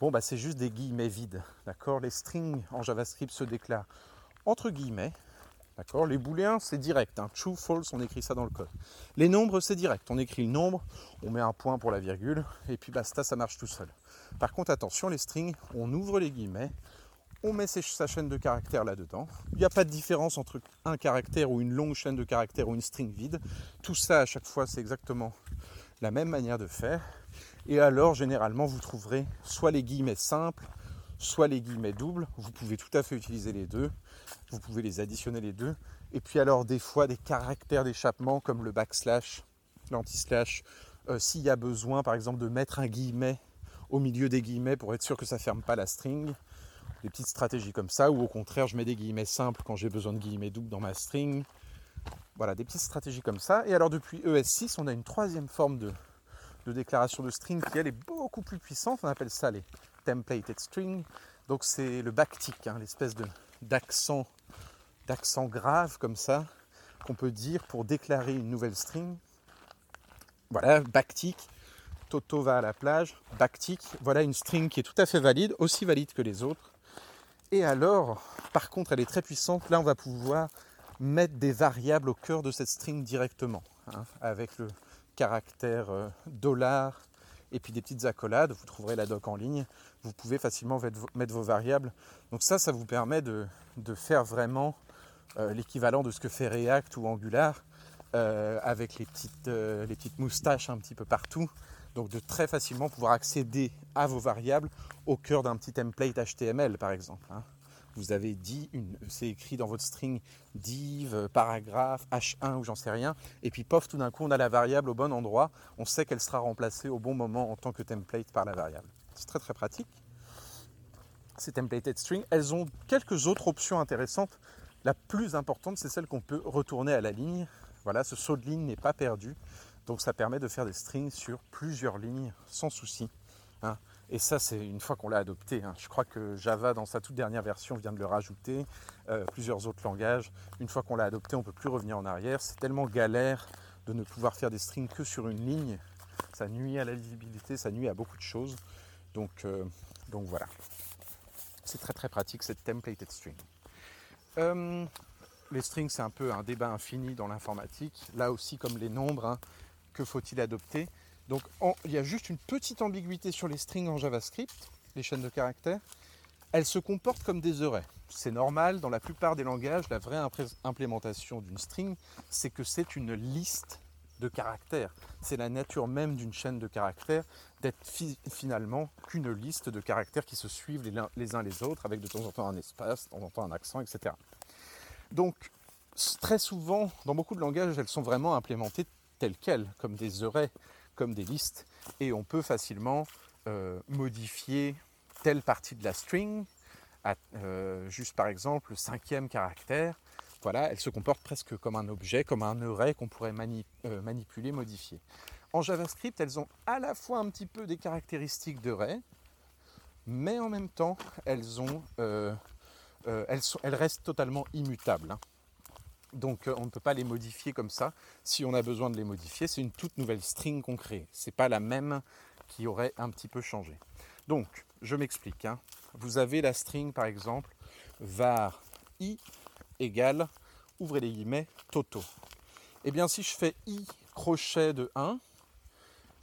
bon bah c'est juste des guillemets vides. D'accord? Les strings en JavaScript se déclarent entre guillemets. D'accord? Les booléens, c'est direct. Hein. True, false, on écrit ça dans le code. Les nombres, c'est direct. On écrit le nombre, on met un point pour la virgule, et puis basta, ça marche tout seul. Par contre, attention, les strings, on ouvre les guillemets, on met sa chaîne de caractères là-dedans. Il n'y a pas de différence entre un caractère ou une longue chaîne de caractères ou une string vide. Tout ça, à chaque fois, c'est exactement la même manière de faire. Et alors, généralement, vous trouverez soit les guillemets simples, soit les guillemets doubles. Vous pouvez tout à fait utiliser les deux. Vous pouvez les additionner les deux. Et puis alors, des fois, des caractères d'échappement comme le backslash, l'anti-slash. Euh, s'il y a besoin, par exemple, de mettre un guillemet au milieu des guillemets pour être sûr que ça ne ferme pas la string des petites stratégies comme ça, ou au contraire, je mets des guillemets simples quand j'ai besoin de guillemets doubles dans ma string. Voilà, des petites stratégies comme ça. Et alors depuis ES6, on a une troisième forme de, déclaration de string qui elle est beaucoup plus puissante. On appelle ça les templated string. Donc c'est le backtick, hein, l'espèce d'accent, d'accent grave comme ça qu'on peut dire pour déclarer une nouvelle string. Voilà, backtick. Toto va à la plage, backtick. Voilà une string qui est tout à fait valide, aussi valide que les autres. Et alors, par contre, elle est très puissante. Là, on va pouvoir mettre des variables au cœur de cette string directement, hein, avec le caractère euh, dollar et puis des petites accolades. Vous trouverez la doc en ligne. Vous pouvez facilement mettre vos variables. Donc ça, ça vous permet de, faire vraiment euh, l'équivalent de ce que fait React ou Angular, euh, avec les petites, les petites moustaches un petit peu partout. Donc de très facilement pouvoir accéder à vos variables au cœur d'un petit template HTML par exemple. Hein. Vous avez dit, c'est écrit dans votre string div, paragraphe, h1 ou j'en sais rien, et puis pof, tout d'un coup on a la variable au bon endroit, on sait qu'elle sera remplacée au bon moment en tant que template par la variable. C'est très très pratique. Ces templated strings, elles ont quelques autres options intéressantes. La plus importante, c'est celle qu'on peut retourner à la ligne. Voilà, ce saut de ligne n'est pas perdu. Donc ça permet de faire des strings sur plusieurs lignes sans souci. Hein. Et ça, c'est une fois qu'on l'a adopté. Hein. Je crois que Java, dans sa toute dernière version, vient de le rajouter. Euh, plusieurs autres langages. Une fois qu'on l'a adopté, on ne peut plus revenir en arrière. C'est tellement galère de ne pouvoir faire des strings que sur une ligne. Ça nuit à la lisibilité, ça nuit à beaucoup de choses. Donc, euh, donc voilà. C'est très très pratique cette templated string. Euh, les strings, c'est un peu un débat infini dans l'informatique. Là aussi, comme les nombres, hein, que faut-il adopter Donc il y a juste une petite ambiguïté sur les strings en JavaScript, les chaînes de caractères. Elles se comportent comme des arrays. C'est normal, dans la plupart des langages, la vraie implémentation d'une string, c'est que c'est une liste de caractères. C'est la nature même d'une chaîne de caractères d'être finalement qu'une liste de caractères qui se suivent les, les uns les autres avec de temps en temps un espace, de temps en temps un accent, etc. Donc très souvent, dans beaucoup de langages, elles sont vraiment implémentées telles quelles, comme des arrays, comme des listes, et on peut facilement euh, modifier telle partie de la string, euh, juste par exemple le cinquième caractère, voilà, elle se comporte presque comme un objet, comme un array qu'on pourrait euh, manipuler, modifier. En JavaScript, elles ont à la fois un petit peu des caractéristiques d'array, mais en même temps, elles, restent totalement immutables. Hein. Donc euh, on ne peut pas les modifier comme ça. Si on a besoin de les modifier, c'est une toute nouvelle string qu'on crée. Ce n'est pas la même qui aurait un petit peu changé. Donc, je m'explique. Hein. Vous avez la string par exemple var i égale, ouvrez les guillemets, toto. Eh bien si je fais i crochet de 1,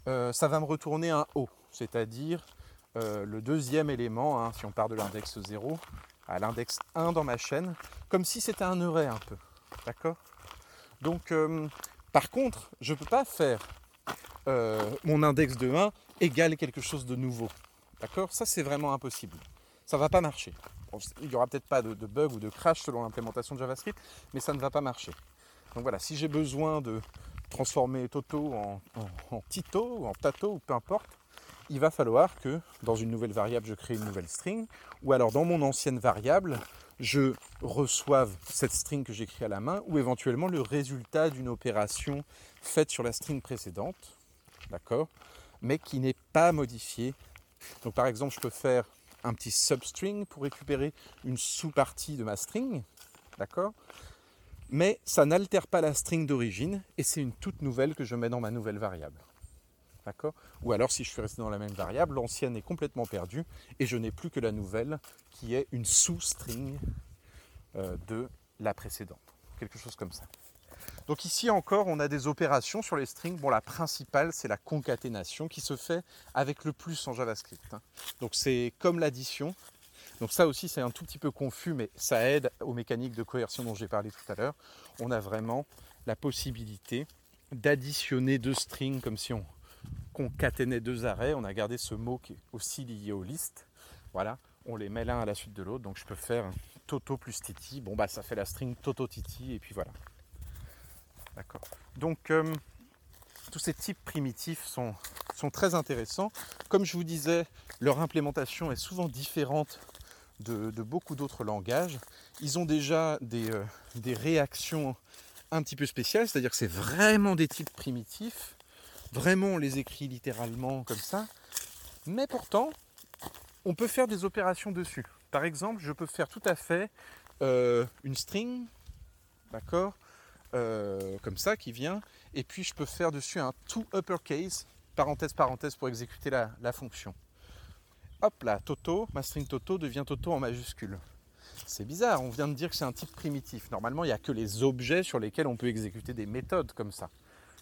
euh, ça va me retourner un O, c'est-à-dire euh, le deuxième élément, hein, si on part de l'index 0 à l'index 1 dans ma chaîne, comme si c'était un array un peu. D'accord? Donc, euh, par contre, je ne peux pas faire mon index de 1 égale quelque chose de nouveau. D'accord? Ça, c'est vraiment impossible. Ça ne va pas marcher. il n'y aura peut-être pas de, bug ou de crash selon l'implémentation de JavaScript, mais ça ne va pas marcher. Donc voilà, si j'ai besoin de transformer Toto en, Tito ou en Tato ou peu importe, il va falloir que dans une nouvelle variable, je crée une nouvelle string, ou alors dans mon ancienne variable, je reçoive cette string que j'écris à la main, ou éventuellement le résultat d'une opération faite sur la string précédente, d'accord, mais qui n'est pas modifiée. Donc par exemple, je peux faire un petit substring pour récupérer une sous-partie de ma string, d'accord mais ça n'altère pas la string d'origine et c'est une toute nouvelle que je mets dans ma nouvelle variable. D'accord Ou alors si je suis resté dans la même variable, l'ancienne est complètement perdue et je n'ai plus que la nouvelle qui est une sous-string euh, de la précédente. Quelque chose comme ça. Donc ici encore, on a des opérations sur les strings. Bon, la principale, c'est la concaténation qui se fait avec le plus en JavaScript. Hein. Donc c'est comme l'addition, donc ça aussi c'est un tout petit peu confus, mais ça aide aux mécaniques de coercion dont j'ai parlé tout à l'heure. On a vraiment la possibilité d'additionner deux strings comme si on concaténait deux arrêts. On a gardé ce mot qui est aussi lié aux listes. Voilà, on les met l'un à la suite de l'autre. Donc je peux faire Toto plus Titi. Bon bah ça fait la string Toto Titi et puis voilà. D'accord. Donc euh, tous ces types primitifs sont, sont très intéressants. Comme je vous disais, leur implémentation est souvent différente de, beaucoup d'autres langages. Ils ont déjà euh, des, réactions un petit peu spéciales, c'est-à-dire que c'est vraiment des types primitifs. Vraiment, on les écrit littéralement comme ça. Mais pourtant, on peut faire des opérations dessus. Par exemple, je peux faire tout à fait euh, une string, d'accord, euh, comme ça, qui vient, et puis je peux faire dessus un to uppercase, parenthèse, parenthèse, pour exécuter la fonction hop là, Toto, ma string Toto devient Toto en majuscule. C'est bizarre, on vient de dire que c'est un type primitif. Normalement, il n'y a que les objets sur lesquels on peut exécuter des méthodes comme ça.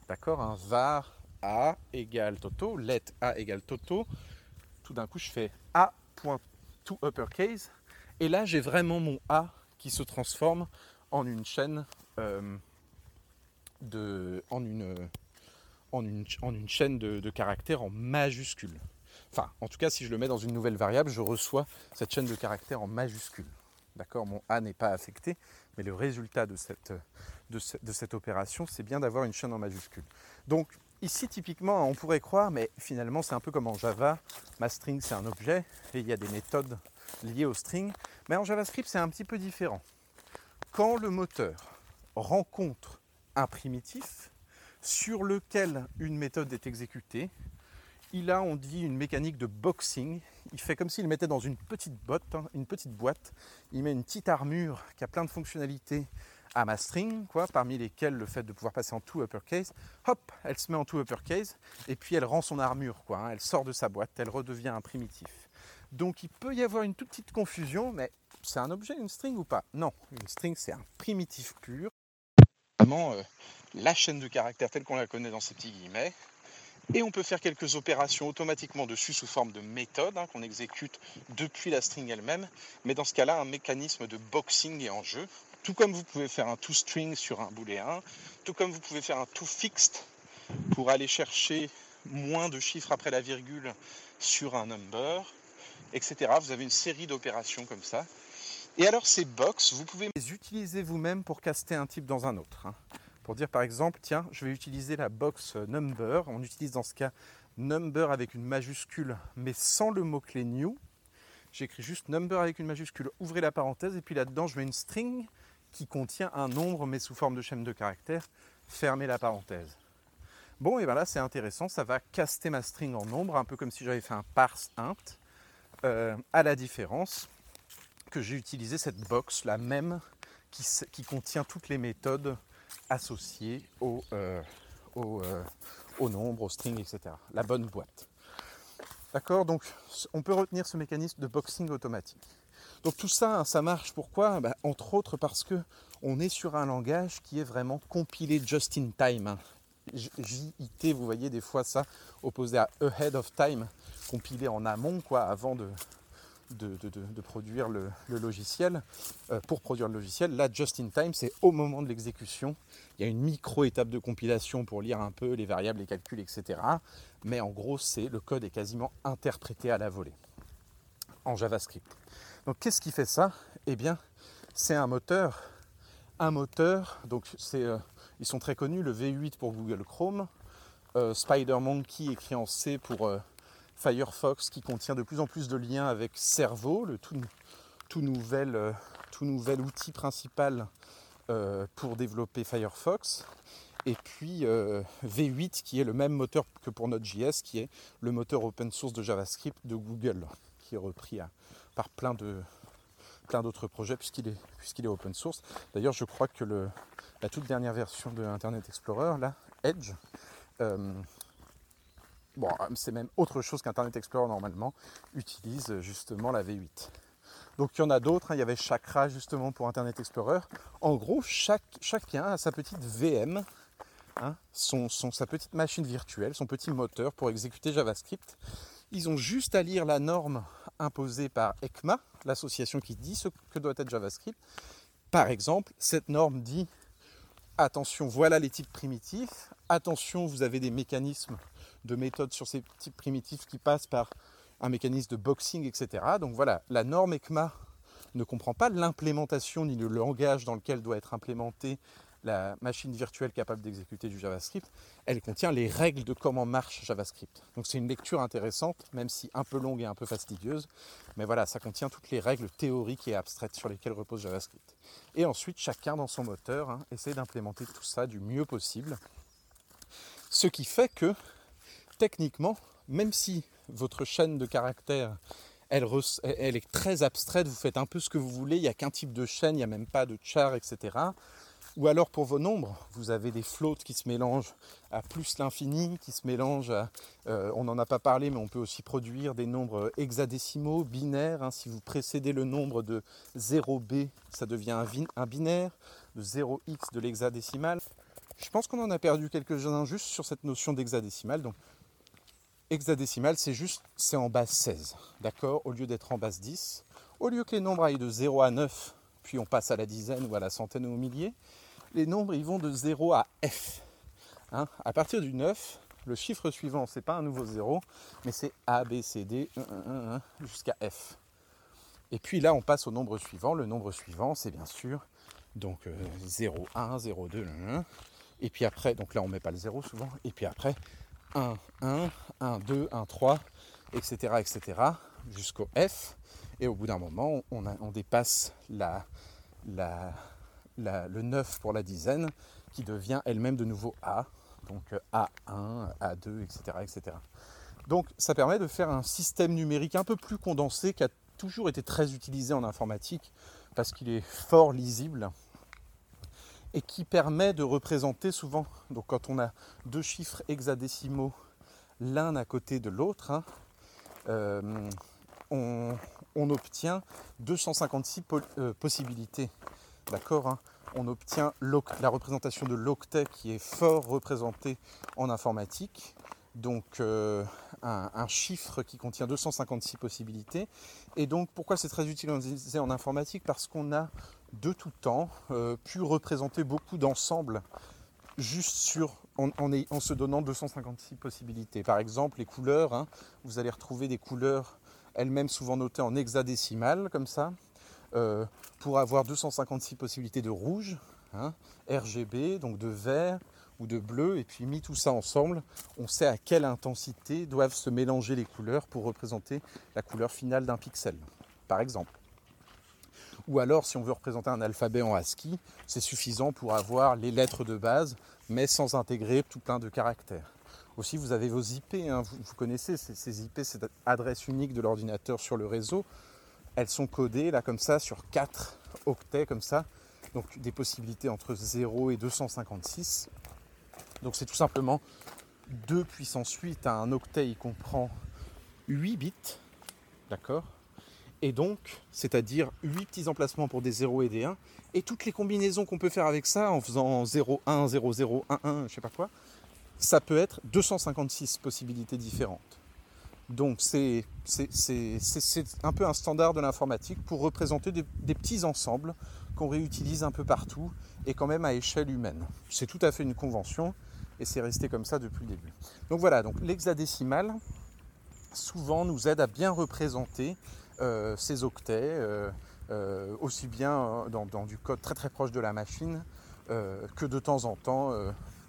D'accord Un var a égale Toto, let a égale Toto. Tout d'un coup, je fais a.toUppercase. Et là, j'ai vraiment mon a qui se transforme en une chaîne euh, de, en une, en une, en une chaîne de caractères en majuscule. Enfin, en tout cas, si je le mets dans une nouvelle variable, je reçois cette chaîne de caractères en majuscule. D'accord Mon A n'est pas affecté, mais le résultat de cette, de, cette opération, c'est bien d'avoir une chaîne en majuscule. Donc, ici, typiquement, on pourrait croire, mais finalement, c'est un peu comme en Java. Ma string, c'est un objet, et il y a des méthodes liées au string. Mais en JavaScript, c'est un petit peu différent. Quand le moteur rencontre un primitif sur lequel une méthode est exécutée, il a, on dit, une mécanique de boxing. Il fait comme s'il mettait dans une petite botte, hein, une petite boîte. Il met une petite armure qui a plein de fonctionnalités à ma string, quoi, parmi lesquelles le fait de pouvoir passer en tout uppercase. Hop, elle se met en tout uppercase et puis elle rend son armure, quoi. Hein. elle sort de sa boîte, elle redevient un primitif. Donc il peut y avoir une toute petite confusion, mais c'est un objet, une string ou pas? Non, une string c'est un primitif pur. Vraiment, euh, la chaîne de caractères telle qu'on la connaît dans ces petits guillemets, et on peut faire quelques opérations automatiquement dessus sous forme de méthode hein, qu'on exécute depuis la string elle-même. Mais dans ce cas-là, un mécanisme de boxing est en jeu. Tout comme vous pouvez faire un toString sur un booléen, tout comme vous pouvez faire un toFixed pour aller chercher moins de chiffres après la virgule sur un number, etc. Vous avez une série d'opérations comme ça. Et alors ces box, vous pouvez les utiliser vous-même pour caster un type dans un autre. Hein pour dire par exemple, tiens, je vais utiliser la box number. On utilise dans ce cas number avec une majuscule, mais sans le mot-clé new. J'écris juste number avec une majuscule, ouvrez la parenthèse, et puis là-dedans, je mets une string qui contient un nombre, mais sous forme de chaîne de caractères, fermez la parenthèse. Bon, et bien là, c'est intéressant, ça va caster ma string en nombre, un peu comme si j'avais fait un parse int, euh, à la différence que j'ai utilisé cette box, la même, qui, contient toutes les méthodes associé au, euh, euh, au, nombre, au string, etc. La bonne boîte. D'accord? Donc on peut retenir ce mécanisme de boxing automatique. Donc tout ça, ça marche pourquoi? Bah, Entre autres parce que on est sur un langage qui est vraiment compilé just in time. Hein. JIT, vous voyez des fois ça opposé à ahead of time, compilé en amont, quoi, avant de, de, produire le, logiciel, euh, pour produire le logiciel. Là, just in time, c'est au moment de l'exécution. Il y a une micro-étape de compilation pour lire un peu les variables, les calculs, etc. Mais en gros, c'est le code est quasiment interprété à la volée en JavaScript. Donc qu'est-ce qui fait ça? Eh bien, c'est un moteur. Un moteur, donc c'est, euh, ils sont très connus, le V8 pour Google Chrome, euh, SpiderMonkey écrit en C pour Firefox qui contient de plus en plus de liens avec Cerveau, le tout, tout, nouvel, euh, tout nouvel, outil principal euh, pour développer Firefox. Et puis euh, V8 qui est le même moteur que pour Node.js, qui est le moteur open source de JavaScript de Google, qui est repris par plein de plein d'autres projets puisqu'il est, puisqu'il est open source. D'ailleurs, je crois que la toute dernière version de Internet Explorer, là, Edge, bon, euh, c'est même autre chose qu'Internet Explorer normalement, utilise euh, justement la V8. Donc il y en a d'autres, hein. il y avait Chakra justement pour Internet Explorer. En gros, chaque, chacun a sa petite VM, hein, son, sa petite machine virtuelle, son petit moteur pour exécuter JavaScript. Ils ont juste à lire la norme imposée par ECMA, l'association qui dit ce que doit être JavaScript. Par exemple, cette norme dit attention, voilà les types primitifs, attention, vous avez des mécanismes de méthodes sur ces types primitifs qui passent par un mécanisme de boxing, etc. Donc voilà, la norme ECMA ne comprend pas l'implémentation ni le langage dans lequel doit être implémentée la machine virtuelle capable d'exécuter du JavaScript, elle contient les règles de comment marche JavaScript. Donc c'est une lecture intéressante, même si un peu longue et un peu fastidieuse, mais voilà, ça contient toutes les règles théoriques et abstraites sur lesquelles repose JavaScript. Et ensuite, chacun dans son moteur hein, essaie d'implémenter tout ça du mieux possible, ce qui fait que techniquement, même si votre chaîne de caractères, elle, est très abstraite, vous faites un peu ce que vous voulez, il n'y a qu'un type de chaîne, il n'y a même pas de char, etc. Ou alors pour vos nombres, vous avez des floats qui se mélangent à plus l'infini, qui se mélangent à, euh, on n'en a pas parlé, mais on peut aussi produire des nombres hexadécimaux, binaires. Hein. Si vous précédez le nombre de 0b, ça devient un, un binaire, de 0x de l'hexadécimal. Je pense qu'on en a perdu quelques-uns juste sur cette notion d'hexadécimal. Donc hexadécimal, c'est juste, c'est en base 16, d'accord Au lieu d'être en base 10. Au lieu que les nombres aillent de 0 à 9, puis on passe à la dizaine ou à la centaine ou au millier, les nombres ils vont de 0 à f. Hein à partir du 9, le chiffre suivant, c'est pas un nouveau 0, mais c'est A, B, C, D, jusqu'à F. Et puis là, on passe au nombre suivant. Le nombre suivant, c'est bien sûr donc 0, 1, 0, 2, et puis après, donc là on met pas le 0 souvent, et puis après 1, 1, 1, 2, 1, 3, etc. etc. jusqu'au F. Et au bout d'un moment, on, dépasse la, le 9 pour la dizaine qui devient elle-même de nouveau A. Donc A1, A2, etc., etc. Donc ça permet de faire un système numérique un peu plus condensé qui a toujours été très utilisé en informatique parce qu'il est fort lisible et qui permet de représenter souvent, donc quand on a deux chiffres hexadécimaux l'un à côté de l'autre, hein, euh, on, obtient 256 euh, possibilités. D'accord hein. On obtient la représentation de l'octet qui est fort représenté en informatique. Donc euh, un, chiffre qui contient 256 possibilités. Et donc pourquoi c'est très utilisé en informatique? Parce qu'on a de tout temps euh, pu représenter beaucoup d'ensembles juste sur, en, en, se donnant 256 possibilités. Par exemple, les couleurs, hein, vous allez retrouver des couleurs elles-mêmes souvent notées en hexadécimal, comme ça, euh, pour avoir 256 possibilités de rouge, hein, RGB, donc de vert ou de bleu, et puis mis tout ça ensemble, on sait à quelle intensité doivent se mélanger les couleurs pour représenter la couleur finale d'un pixel, par exemple. Ou alors, si on veut représenter un alphabet en ASCII, c'est suffisant pour avoir les lettres de base, mais sans intégrer tout plein de caractères. Aussi, vous avez vos IP, hein. vous, connaissez ces, IP, cette adresse unique de l'ordinateur sur le réseau. Elles sont codées là comme ça sur 4 octets comme ça, donc des possibilités entre 0 et 256. Donc c'est tout simplement 2 puissance 8 à un octet, il comprend 8 bits, d'accord? Et donc, c'est-à-dire 8 petits emplacements pour des 0 et des 1, et toutes les combinaisons qu'on peut faire avec ça, en faisant 0, 1, 0, 0, 1, 1, je sais pas quoi, ça peut être 256 possibilités différentes. Donc c'est un peu un standard de l'informatique pour représenter des, petits ensembles qu'on réutilise un peu partout et quand même à échelle humaine. C'est tout à fait une convention et c'est resté comme ça depuis le début. Donc voilà, donc l'hexadécimal souvent nous aide à bien représenter euh, ces octets, euh, euh, aussi bien dans, du code très très proche de la machine que de temps en temps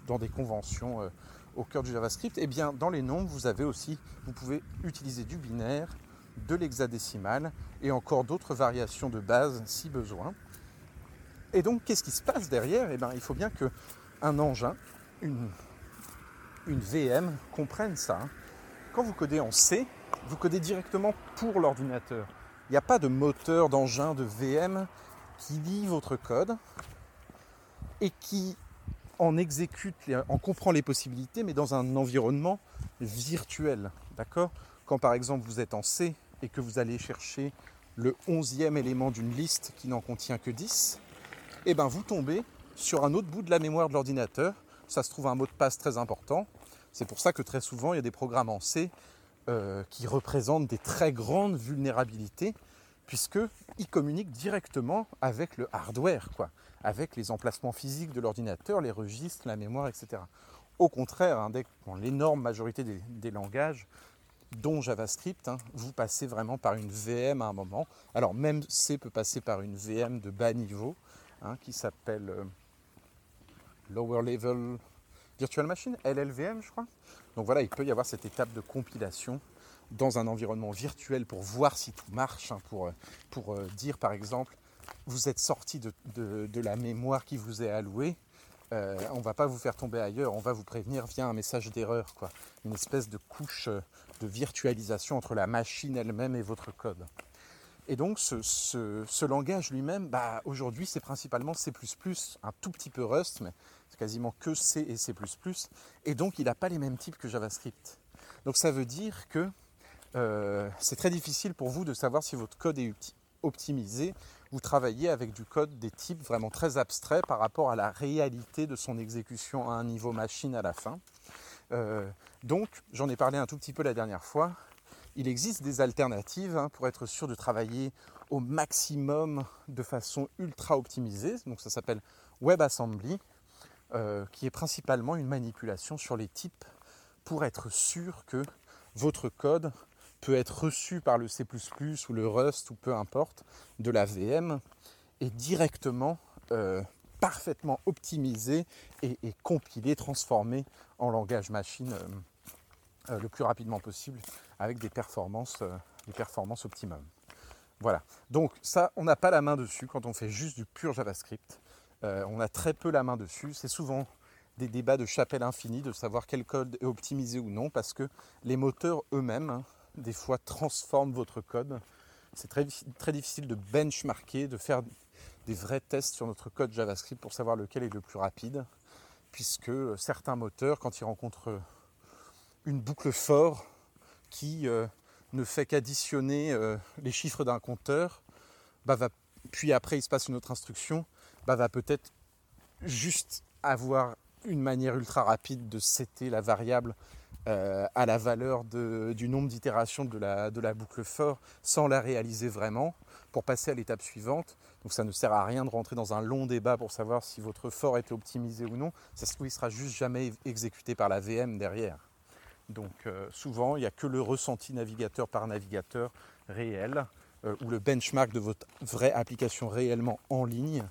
dans des conventions au cœur du JavaScript. Eh bien dans les nombres, vous avez aussi, vous pouvez utiliser du binaire, de l'hexadécimal et encore d'autres variations de base si besoin. Et donc, qu'est-ce qui se passe derrière? Eh bien, il faut bien qu'un engin, une, une VM, comprenne ça. Quand vous codez en C, vous codez directement pour l'ordinateur. Il n'y a pas de moteur d'engin de VM qui lit votre code et qui en exécute, en comprend les possibilités, mais dans un environnement virtuel. D'accord? Quand par exemple vous êtes en C et que vous allez chercher le onzième élément d'une liste qui n'en contient que 10, et eh ben vous tombez sur un autre bout de la mémoire de l'ordinateur. Ça se trouve un mot de passe très important. C'est pour ça que très souvent il y a des programmes en C euh, qui représentent des très grandes vulnérabilités puisqu'ils communiquent directement avec le hardware, quoi, avec les emplacements physiques de l'ordinateur, les registres, la mémoire, etc. Au contraire, hein, l'énorme majorité des, langages, dont JavaScript, hein, vous passez vraiment par une VM à un moment. Alors même C peut passer par une VM de bas niveau, Hein, qui s'appelle euh, Lower Level Virtual Machine, LLVM je crois. Donc voilà, il peut y avoir cette étape de compilation dans un environnement virtuel pour voir si tout marche, pour, euh, pour euh, dire par exemple, vous êtes sorti de, la mémoire qui vous est allouée, on ne va pas vous faire tomber ailleurs, on va vous prévenir via un message d'erreur, quoi. Une espèce de couche de virtualisation entre la machine elle-même et votre code. Et donc ce, langage lui-même, bah, aujourd'hui c'est principalement C++, un tout petit peu Rust, mais c'est quasiment que C et C++, et donc il n'a pas les mêmes types que JavaScript. Donc ça veut dire que euh, c'est très difficile pour vous de savoir si votre code est optimisé. Vous travaillez avec du code des types vraiment très abstraits par rapport à la réalité de son exécution à un niveau machine à la fin. Euh, donc j'en ai parlé un tout petit peu la dernière fois il existe des alternatives hein, pour être sûr de travailler au maximum de façon ultra optimisée. Donc ça s'appelle WebAssembly, euh, qui est principalement une manipulation sur les types pour être sûr que votre code peut être reçu par le C++ ou le Rust ou peu importe de la VM et directement euh, parfaitement optimisé et, compilé, transformé en langage machine euh, le plus rapidement possible avec des performances, euh, des performances optimum. Voilà. Donc ça, on n'a pas la main dessus quand on fait juste du pur JavaScript. Euh, on a très peu la main dessus. C'est souvent des débats de chapelle infinie de savoir quel code est optimisé ou non, parce que les moteurs eux-mêmes, hein, des fois, transforment votre code. C'est très, très difficile de benchmarker, de faire des vrais tests sur notre code JavaScript pour savoir lequel est le plus rapide, puisque certains moteurs, quand ils rencontrent une boucle fort, qui euh, ne fait qu'additionner euh, les chiffres d'un compteur, bah, puis après il se passe une autre instruction, bah, va peut-être juste avoir une manière ultra rapide de setter la variable euh, à la valeur du nombre d'itérations de la, boucle fort sans la réaliser vraiment pour passer à l'étape suivante. Donc ça ne sert à rien de rentrer dans un long débat pour savoir si votre fort était optimisé ou non. Ça se trouve, il sera juste jamais exécuté par la VM derrière. Donc euh, souvent, il n'y a que le ressenti navigateur par navigateur réel euh, ou le benchmark de votre vraie application réellement en ligne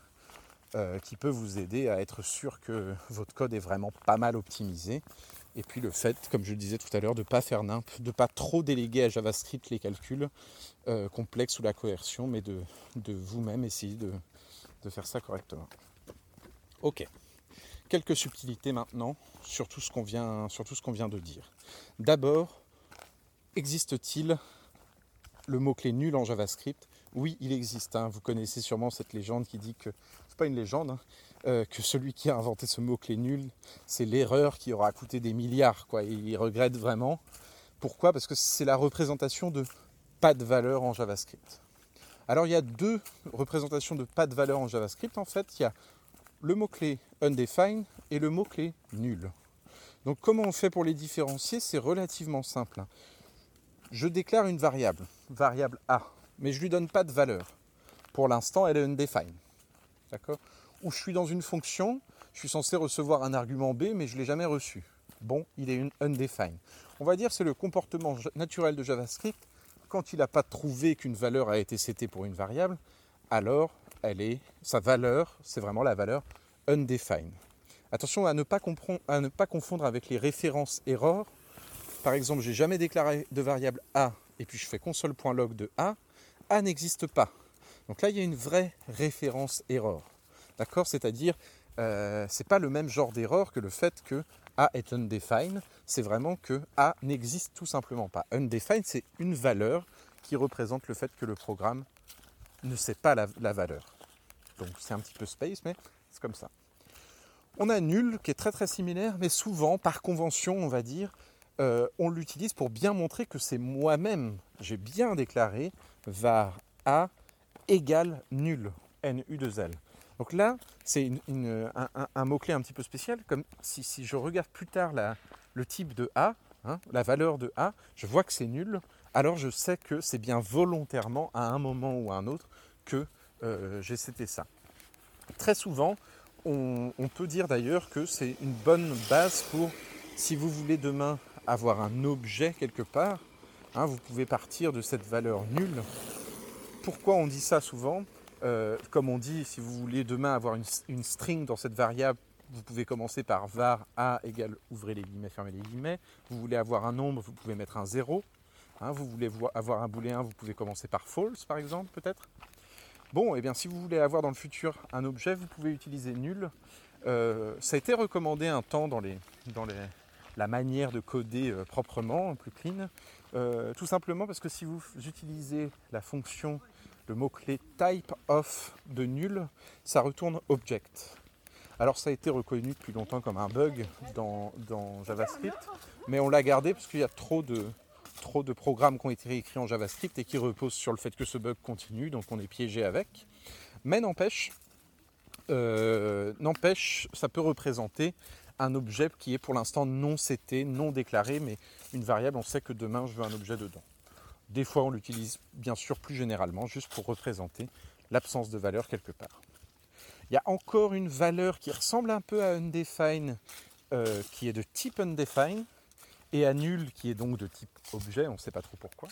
qui peut vous aider à être sûr que votre code est vraiment pas mal optimisé. Et puis le fait, comme je le disais tout à l'heure, de ne pas faire nimp, de ne pas trop déléguer à JavaScript les calculs complexes ou la coercion, mais de, vous-même essayer de, de faire ça correctement. Ok quelques subtilités maintenant sur tout ce qu'on vient, vient de dire. D'abord, existe-t-il le mot-clé nul en JavaScript? Oui, il existe. Hein. Vous connaissez sûrement cette légende qui dit que, c'est pas une légende, hein, euh, que celui qui a inventé ce mot-clé nul, c'est l'erreur qui aura coûté des milliards. Quoi. il regrette vraiment. Pourquoi? Parce que c'est la représentation de pas de valeur en JavaScript. Alors il y a deux représentations de pas de valeur en JavaScript. En fait, il y a le mot-clé undefined et le mot-clé nul. Donc comment on fait pour les différencier? C'est relativement simple. Je déclare une variable, variable A, mais je ne lui donne pas de valeur. Pour l'instant, elle est undefined. D'accord? Ou je suis dans une fonction, je suis censé recevoir un argument B, mais je ne l'ai jamais reçu. Bon, il est une undefined. On va dire c'est le comportement naturel de JavaScript. Quand il n'a pas trouvé qu'une valeur a été setée pour une variable, alors elle est, sa valeur, c'est vraiment la valeur undefined. Attention à ne, pas à ne pas confondre avec les références erreurs. Par exemple, j'ai jamais déclaré de variable A et puis je fais console.log de A. A n'existe pas. Donc là, il y a une vraie référence erreur. D'accord? C'est-à-dire, euh, ce n'est pas le même genre d'erreur que le fait que A est undefined. C'est vraiment que A n'existe tout simplement pas. Undefined, c'est une valeur qui représente le fait que le programme ne sait pas la, la valeur. Donc c'est un petit peu space, mais c'est comme ça. On a nul qui est très très similaire, mais souvent, par convention, on va dire, euh, on l'utilise pour bien montrer que c'est moi-même, j'ai bien déclaré var a égale nul, nu2l. Donc là, c'est un, mot-clé un petit peu spécial, comme si, je regarde plus tard le type de a, hein, la valeur de a, je vois que c'est nul, alors je sais que c'est bien volontairement à un moment ou à un autre que euh, j'ai cité ça. Très souvent, on, peut dire d'ailleurs que c'est une bonne base pour, si vous voulez demain avoir un objet quelque part, hein, vous pouvez partir de cette valeur nulle. Pourquoi on dit ça souvent? Euh, Comme on dit, si vous voulez demain avoir une, string dans cette variable, vous pouvez commencer par var a égale, ouvrez les guillemets, fermez les guillemets. Vous voulez avoir un nombre, vous pouvez mettre un 0. Hein, vous voulez avoir un booléen, vous pouvez commencer par false par exemple peut-être. Bon, et eh bien si vous voulez avoir dans le futur un objet, vous pouvez utiliser nul. Euh, ça a été recommandé un temps dans, la manière de coder euh, proprement, plus clean, tout simplement parce que si vous utilisez la fonction, le mot-clé type of de nul, ça retourne object. Alors ça a été reconnu depuis longtemps comme un bug dans, JavaScript, mais on l'a gardé parce qu'il y a trop de, programmes qui ont été écrits en JavaScript et qui reposent sur le fait que ce bug continue, donc on est piégé avec. Mais n'empêche, euh, n'empêche, ça peut représenter un objet qui est pour l'instant non cité, non déclaré, mais une variable, on sait que demain je veux un objet dedans. Des fois, on l'utilise bien sûr plus généralement, juste pour représenter l'absence de valeur quelque part. Il y a encore une valeur qui ressemble un peu à undefined, euh, qui est de type undefined, et à nul, qui est donc de type objet, on ne sait pas trop pourquoi,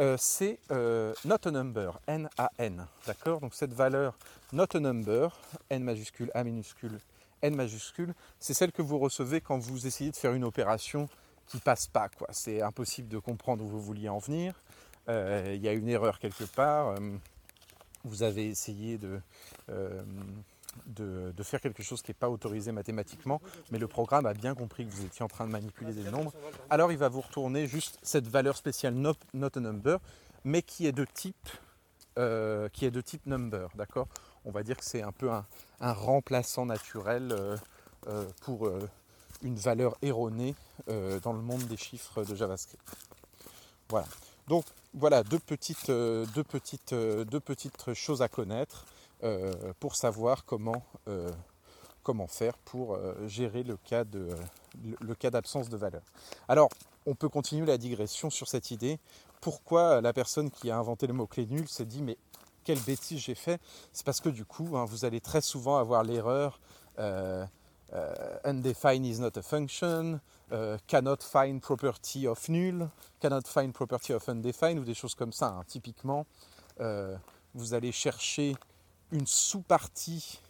euh, c'est euh, not a number, N-A-N. D'accord? Donc cette valeur not a number, N majuscule, A minuscule, N majuscule, c'est celle que vous recevez quand vous essayez de faire une opération passe pas. Quoi. C'est impossible de comprendre où vous vouliez en venir. Euh, il y a une erreur quelque part. vous avez essayé de de, faire quelque chose qui n'est pas autorisé mathématiquement, mais le programme a bien compris que vous étiez en train de manipuler des nombres, alors il va vous retourner juste cette valeur spéciale not, a number, mais qui est de type, euh, qui est de type number, d'accord? On va dire que c'est un peu un, remplaçant naturel euh, euh, pour une valeur erronée dans le monde des chiffres de JavaScript. Voilà. Donc voilà deux petites, deux petites, deux petites choses à connaître. Euh, pour savoir comment, euh, comment faire pour euh, gérer le cas, de, le cas d'absence de valeur. Alors, on peut continuer la digression sur cette idée. Pourquoi la personne qui a inventé le mot-clé nul s'est dit mais quelle bêtise j'ai fait? C'est parce que du coup, hein, vous allez très souvent avoir l'erreur undefined is not a function, cannot find property of null, cannot find property of undefined ou des choses comme ça. Hein. Typiquement, vous allez chercher une sous-partie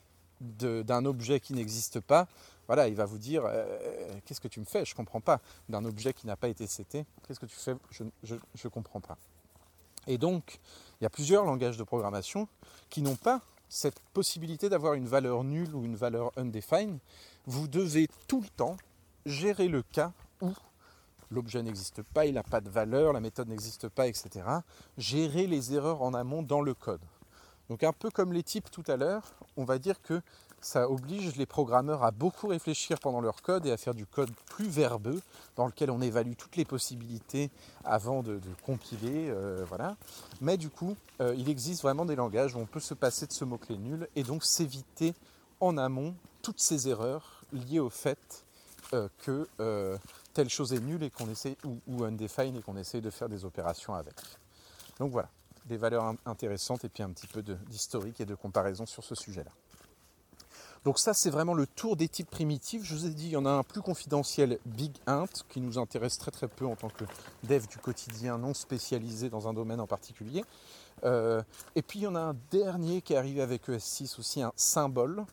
d'un objet qui n'existe pas, voilà, il va vous dire euh, qu'est-ce que tu me fais? Je ne comprends pas. D'un objet qui n'a pas été cité, qu'est-ce que tu fais? Je ne comprends pas. Et donc, il y a plusieurs langages de programmation qui n'ont pas cette possibilité d'avoir une valeur nulle ou une valeur undefined. Vous devez tout le temps gérer le cas où l'objet n'existe pas, il n'a pas de valeur, la méthode n'existe pas, etc. Gérer les erreurs en amont dans le code. Donc un peu comme les types tout à l'heure, on va dire que ça oblige les programmeurs à beaucoup réfléchir pendant leur code et à faire du code plus verbeux, dans lequel on évalue toutes les possibilités avant de, compiler. Euh, voilà. Mais du coup, euh, il existe vraiment des langages où on peut se passer de ce mot-clé nul et donc s'éviter en amont toutes ces erreurs liées au fait euh, que telle chose est nulle et qu'on essaie ou, ou undefined et qu'on essaie de faire des opérations avec. Donc voilà, des valeurs intéressantes et puis un petit peu d'historique et de comparaison sur ce sujet-là. Donc ça, c'est vraiment le tour des types primitifs. Je vous ai dit, il y en a un plus confidentiel, Big Int, qui nous intéresse très très peu en tant que dev du quotidien non spécialisé dans un domaine en particulier. Euh, et puis il y en a un dernier qui est arrivé avec ES6 aussi, un symbole.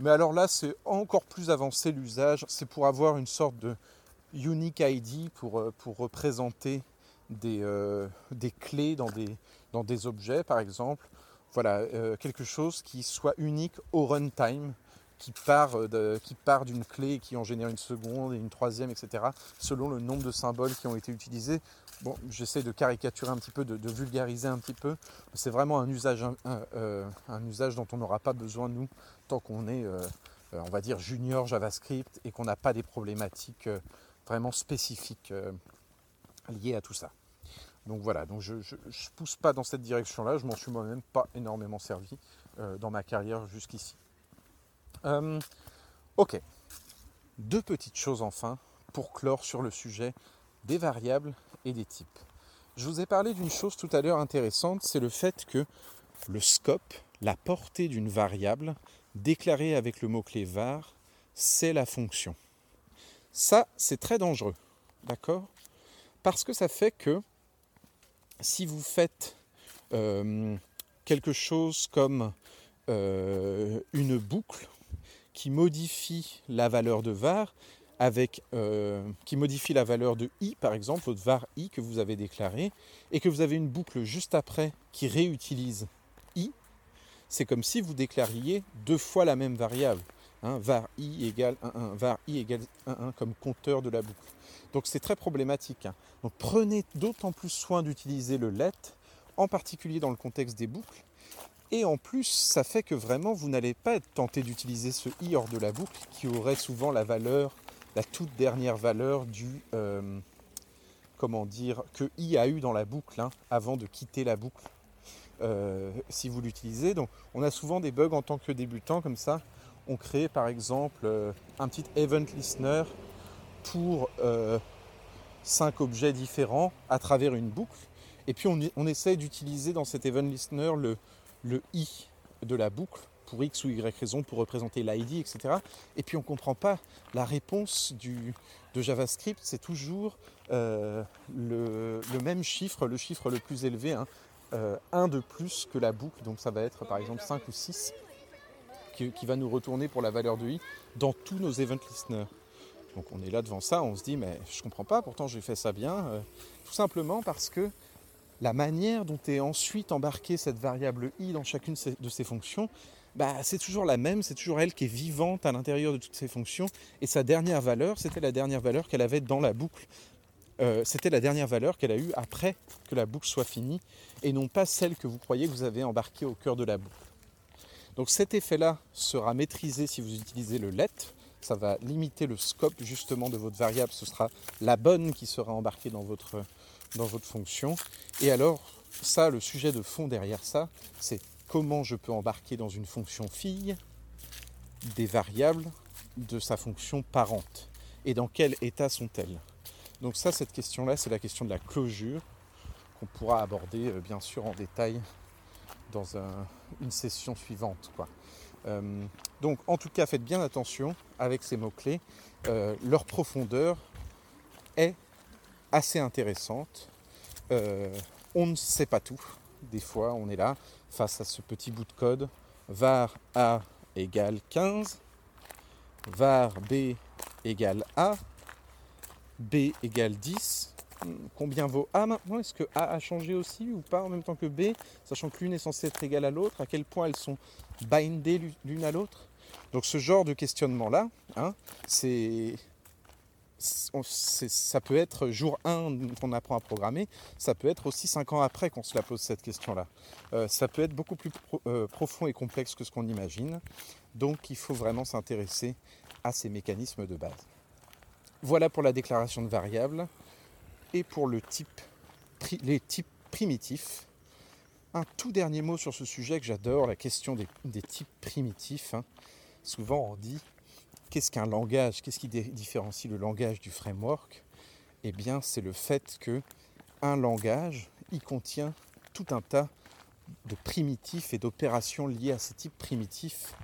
Mais alors là, c'est encore plus avancé l'usage. C'est pour avoir une sorte de unique ID pour, euh, pour représenter des, euh, clés dans des, objets, par exemple voilà, euh, quelque chose qui soit unique au runtime, qui part, qui part d'une clé et qui en génère une seconde et une troisième, etc., selon le nombre de symboles qui ont été utilisés. Bon, j'essaie de caricaturer un petit peu, de, vulgariser un petit peu. C'est vraiment un usage, euh, un, usage dont on n'aura pas besoin, nous, tant qu'on est, on va dire, junior JavaScript et qu'on n'a pas des problématiques vraiment spécifiques liées à tout ça. Donc voilà, donc je ne pousse pas dans cette direction-là, je m'en suis moi-même pas énormément servi euh, dans ma carrière jusqu'ici. Euh, ok, deux petites choses enfin pour clore sur le sujet des variables et des types. Je vous ai parlé d'une chose tout à l'heure intéressante, c'est le fait que le scope, la portée d'une variable déclarée avec le mot-clé var, c'est la fonction. Ça, c'est très dangereux, d'accord? Parce que ça fait que si vous faites euh, quelque chose comme euh, une boucle qui modifie la valeur de var avec euh, qui modifie la valeur de i par exemple, votre var i que vous avez déclaré, et que vous avez une boucle juste après qui réutilise i, c'est comme si vous déclariez deux fois la même variable. Hein, var i égale 1, 1, var i égale 1, 1 comme compteur de la boucle. Donc c'est très problématique. Hein. Donc prenez d'autant plus soin d'utiliser le let, en particulier dans le contexte des boucles. Et en plus, ça fait que vraiment, vous n'allez pas être tenté d'utiliser ce i hors de la boucle, qui aurait souvent la valeur, la toute dernière valeur du, euh, comment dire, que i a eu dans la boucle hein, avant de quitter la boucle. Euh, si vous l'utilisez. Donc on a souvent des bugs en tant que débutant comme ça. On crée par exemple euh, un petit event listener pour cinq objets différents à travers une boucle. Et puis on, on essaie d'utiliser dans cet event listener le i de la boucle pour x ou y raison pour représenter l'id, etc. Et puis on ne comprend pas la réponse du, de JavaScript, c'est toujours euh, le, même chiffre, le chiffre le plus élevé, hein, euh, un de plus que la boucle, donc ça va être par exemple 5 ou 6, qui, va nous retourner pour la valeur de i dans tous nos event listeners. Donc on est là devant ça, on se dit mais je comprends pas, pourtant j'ai fait ça bien. Euh, tout simplement parce que la manière dont est ensuite embarquée cette variable i dans chacune de ces fonctions, bah, c'est toujours la même, c'est toujours elle qui est vivante à l'intérieur de toutes ces fonctions. Et sa dernière valeur, c'était la dernière valeur qu'elle avait dans la boucle. Euh, c'était la dernière valeur qu'elle a eue après que la boucle soit finie, et non pas celle que vous croyez que vous avez embarquée au cœur de la boucle. Donc cet effet-là sera maîtrisé si vous utilisez le let, ça va limiter le scope justement de votre variable. Ce sera la bonne qui sera embarquée dans votre, dans votre fonction. Et alors, ça, le sujet de fond derrière ça, c'est comment je peux embarquer dans une fonction fille des variables de sa fonction parente et dans quel état sont-elles. Donc ça, cette question-là, c'est la question de la closure qu'on pourra aborder euh, bien sûr en détail dans une session suivante. Euh, donc en tout cas, faites bien attention avec ces mots-clés. Euh, leur profondeur est assez intéressante. On ne sait pas tout. Des fois, on est là face à ce petit bout de code. var A égale 15, var B égale A, B égale 10, combien vaut A maintenant? Est-ce que A a changé aussi ou pas en même temps que B Sachant que l'une est censée être égale à l'autre, à quel point elles sont bindées l'une à l'autre? Donc ce genre de questionnement-là, hein, c'est ça peut être jour 1 qu'on apprend à programmer, ça peut être aussi 5 ans après qu'on se la pose cette question-là. Euh, ça peut être beaucoup plus euh, profond et complexe que ce qu'on imagine. Donc il faut vraiment s'intéresser à ces mécanismes de base. Voilà pour la déclaration de variables et pour les types primitifs. Un tout dernier mot sur ce sujet que j'adore, la question des, types primitifs. Hein. Souvent on dit qu'est-ce qu'un langage Qu'est-ce qui différencie le langage du framework? Eh bien, c'est le fait que un langage, il contient tout un tas de primitifs et d'opérations liées à ces types primitifs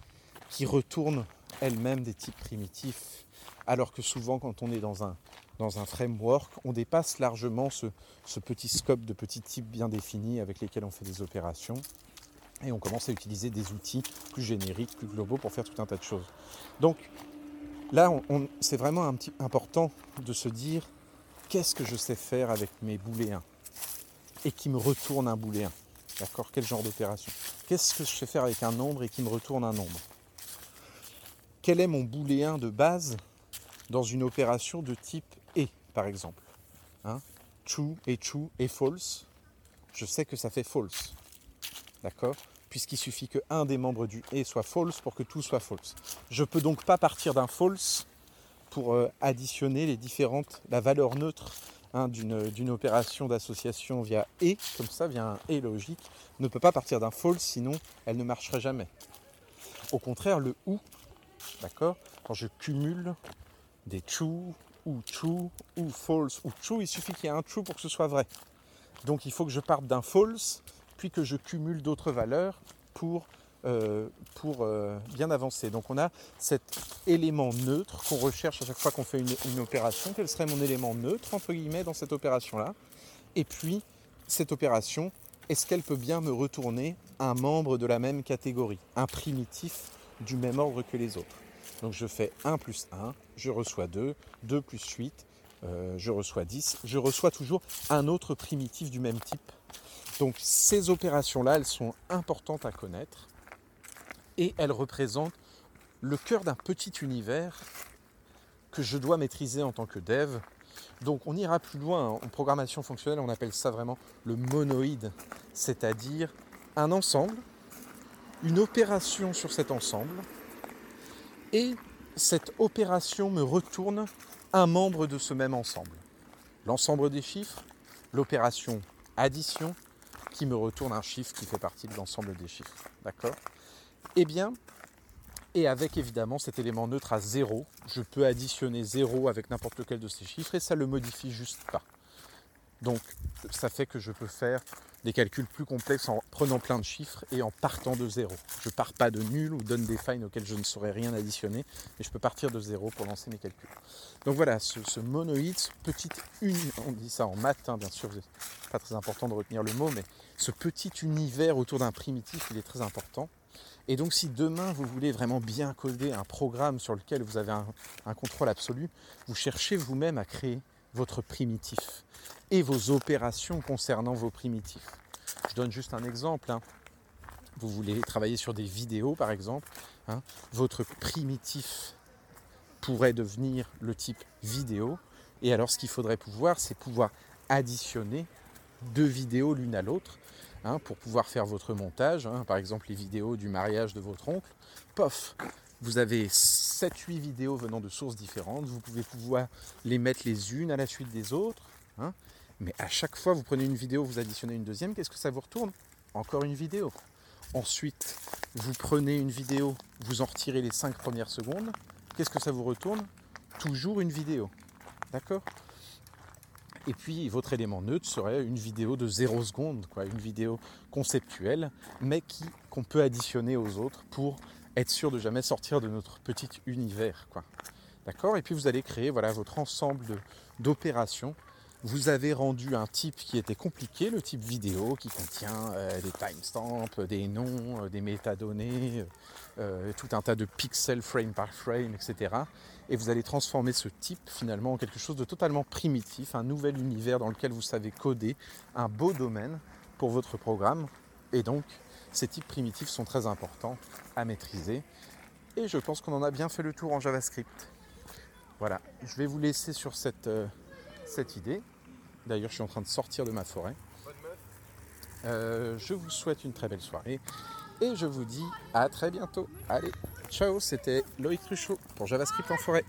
qui retournent elles-mêmes des types primitifs. Alors que souvent, quand on est dans un, dans un framework, on dépasse largement ce, ce petit scope de petits types bien définis avec lesquels on fait des opérations. Et on commence à utiliser des outils plus génériques, plus globaux pour faire tout un tas de choses. Donc, Là, c'est vraiment un petit, important de se dire qu'est-ce que je sais faire avec mes booléens et qui me retourne un booléen. D'accord? Quel genre d'opération? Qu'est-ce que je sais faire avec un nombre et qui me retourne un nombre? Quel est mon booléen de base dans une opération de type et, par exemple? Hein? True et true et false. Je sais que ça fait false. D'accord? Puisqu'il suffit que un des membres du et soit false pour que tout soit false. Je peux donc pas partir d'un false pour euh, additionner les différentes, la valeur neutre hein, d'une opération d'association via et, comme ça, via un et logique, ne peut pas partir d'un false, sinon elle ne marcherait jamais. Au contraire, le ou, d'accord, quand je cumule des true ou true ou false ou true, il suffit qu'il y ait un true pour que ce soit vrai. Donc il faut que je parte d'un false puis que je cumule d'autres valeurs pour, euh, pour euh, bien avancer. Donc on a cet élément neutre qu'on recherche à chaque fois qu'on fait une, opération. Quel serait mon élément neutre, entre guillemets, dans cette opération-là? Et puis, cette opération, est-ce qu'elle peut bien me retourner un membre de la même catégorie, un primitif du même ordre que les autres? Donc je fais 1 plus 1, je reçois 2, 2 plus 8, euh, je reçois 10, je reçois toujours un autre primitif du même type donc ces opérations-là, elles sont importantes à connaître et elles représentent le cœur d'un petit univers que je dois maîtriser en tant que dev. Donc on ira plus loin en programmation fonctionnelle, on appelle ça vraiment le monoïde, c'est-à-dire un ensemble, une opération sur cet ensemble, et cette opération me retourne un membre de ce même ensemble. L'ensemble des chiffres, l'opération addition, qui me retourne un chiffre qui fait partie de l'ensemble des chiffres. D'accord? Eh bien, et avec évidemment cet élément neutre à 0, je peux additionner 0 avec n'importe lequel de ces chiffres et ça le modifie juste pas. Donc ça fait que je peux faire des calculs plus complexes en prenant plein de chiffres et en partant de zéro. Je ne pars pas de nul ou donne des failles auxquelles je ne saurais rien additionner, mais je peux partir de zéro pour lancer mes calculs. Donc voilà, ce, monoïde, ce petit on dit ça en maths, hein, bien sûr, c'est pas très important de retenir le mot, mais ce petit univers autour d'un primitif, il est très important. Et donc si demain vous voulez vraiment bien coder un programme sur lequel vous avez un contrôle absolu, vous cherchez vous-même à créer votre primitif et vos opérations concernant vos primitifs. Je donne juste un exemple. Hein. Vous voulez travailler sur des vidéos par exemple. Hein. Votre primitif pourrait devenir le type vidéo. Et alors ce qu'il faudrait pouvoir, c'est pouvoir additionner deux vidéos l'une à l'autre hein, pour pouvoir faire votre montage. Par exemple les vidéos du mariage de votre oncle. Pof vous avez 7-8 vidéos venant de sources différentes. Vous pouvez pouvoir les mettre les unes à la suite des autres. Hein. Mais à chaque fois, vous prenez une vidéo, vous additionnez une deuxième, qu'est-ce que ça vous retourne? Encore une vidéo. Ensuite, vous prenez une vidéo, vous en retirez les 5 premières secondes. Qu'est-ce que ça vous retourne? Toujours une vidéo. D'accord? Et puis votre élément neutre serait une vidéo de 0 secondes, quoi, une vidéo conceptuelle, mais qui qu'on peut additionner aux autres pour être sûr de jamais sortir de notre petit univers. Quoi. D'accord? Et puis vous allez créer voilà, votre ensemble d'opérations. Vous avez rendu un type qui était compliqué, le type vidéo, qui contient euh, des timestamps, des noms, euh, des métadonnées, euh, tout un tas de pixels frame par frame, etc. Et vous allez transformer ce type finalement en quelque chose de totalement primitif, un nouvel univers dans lequel vous savez coder un beau domaine pour votre programme. Et donc, ces types primitifs sont très importants à maîtriser. Et je pense qu'on en a bien fait le tour en JavaScript. Voilà, je vais vous laisser sur cette, euh, idée. D'ailleurs, je suis en train de sortir de ma forêt. Euh, je vous souhaite une très belle soirée et je vous dis à très bientôt. Allez, ciao, c'était Loïc Truchot pour JavaScript en forêt.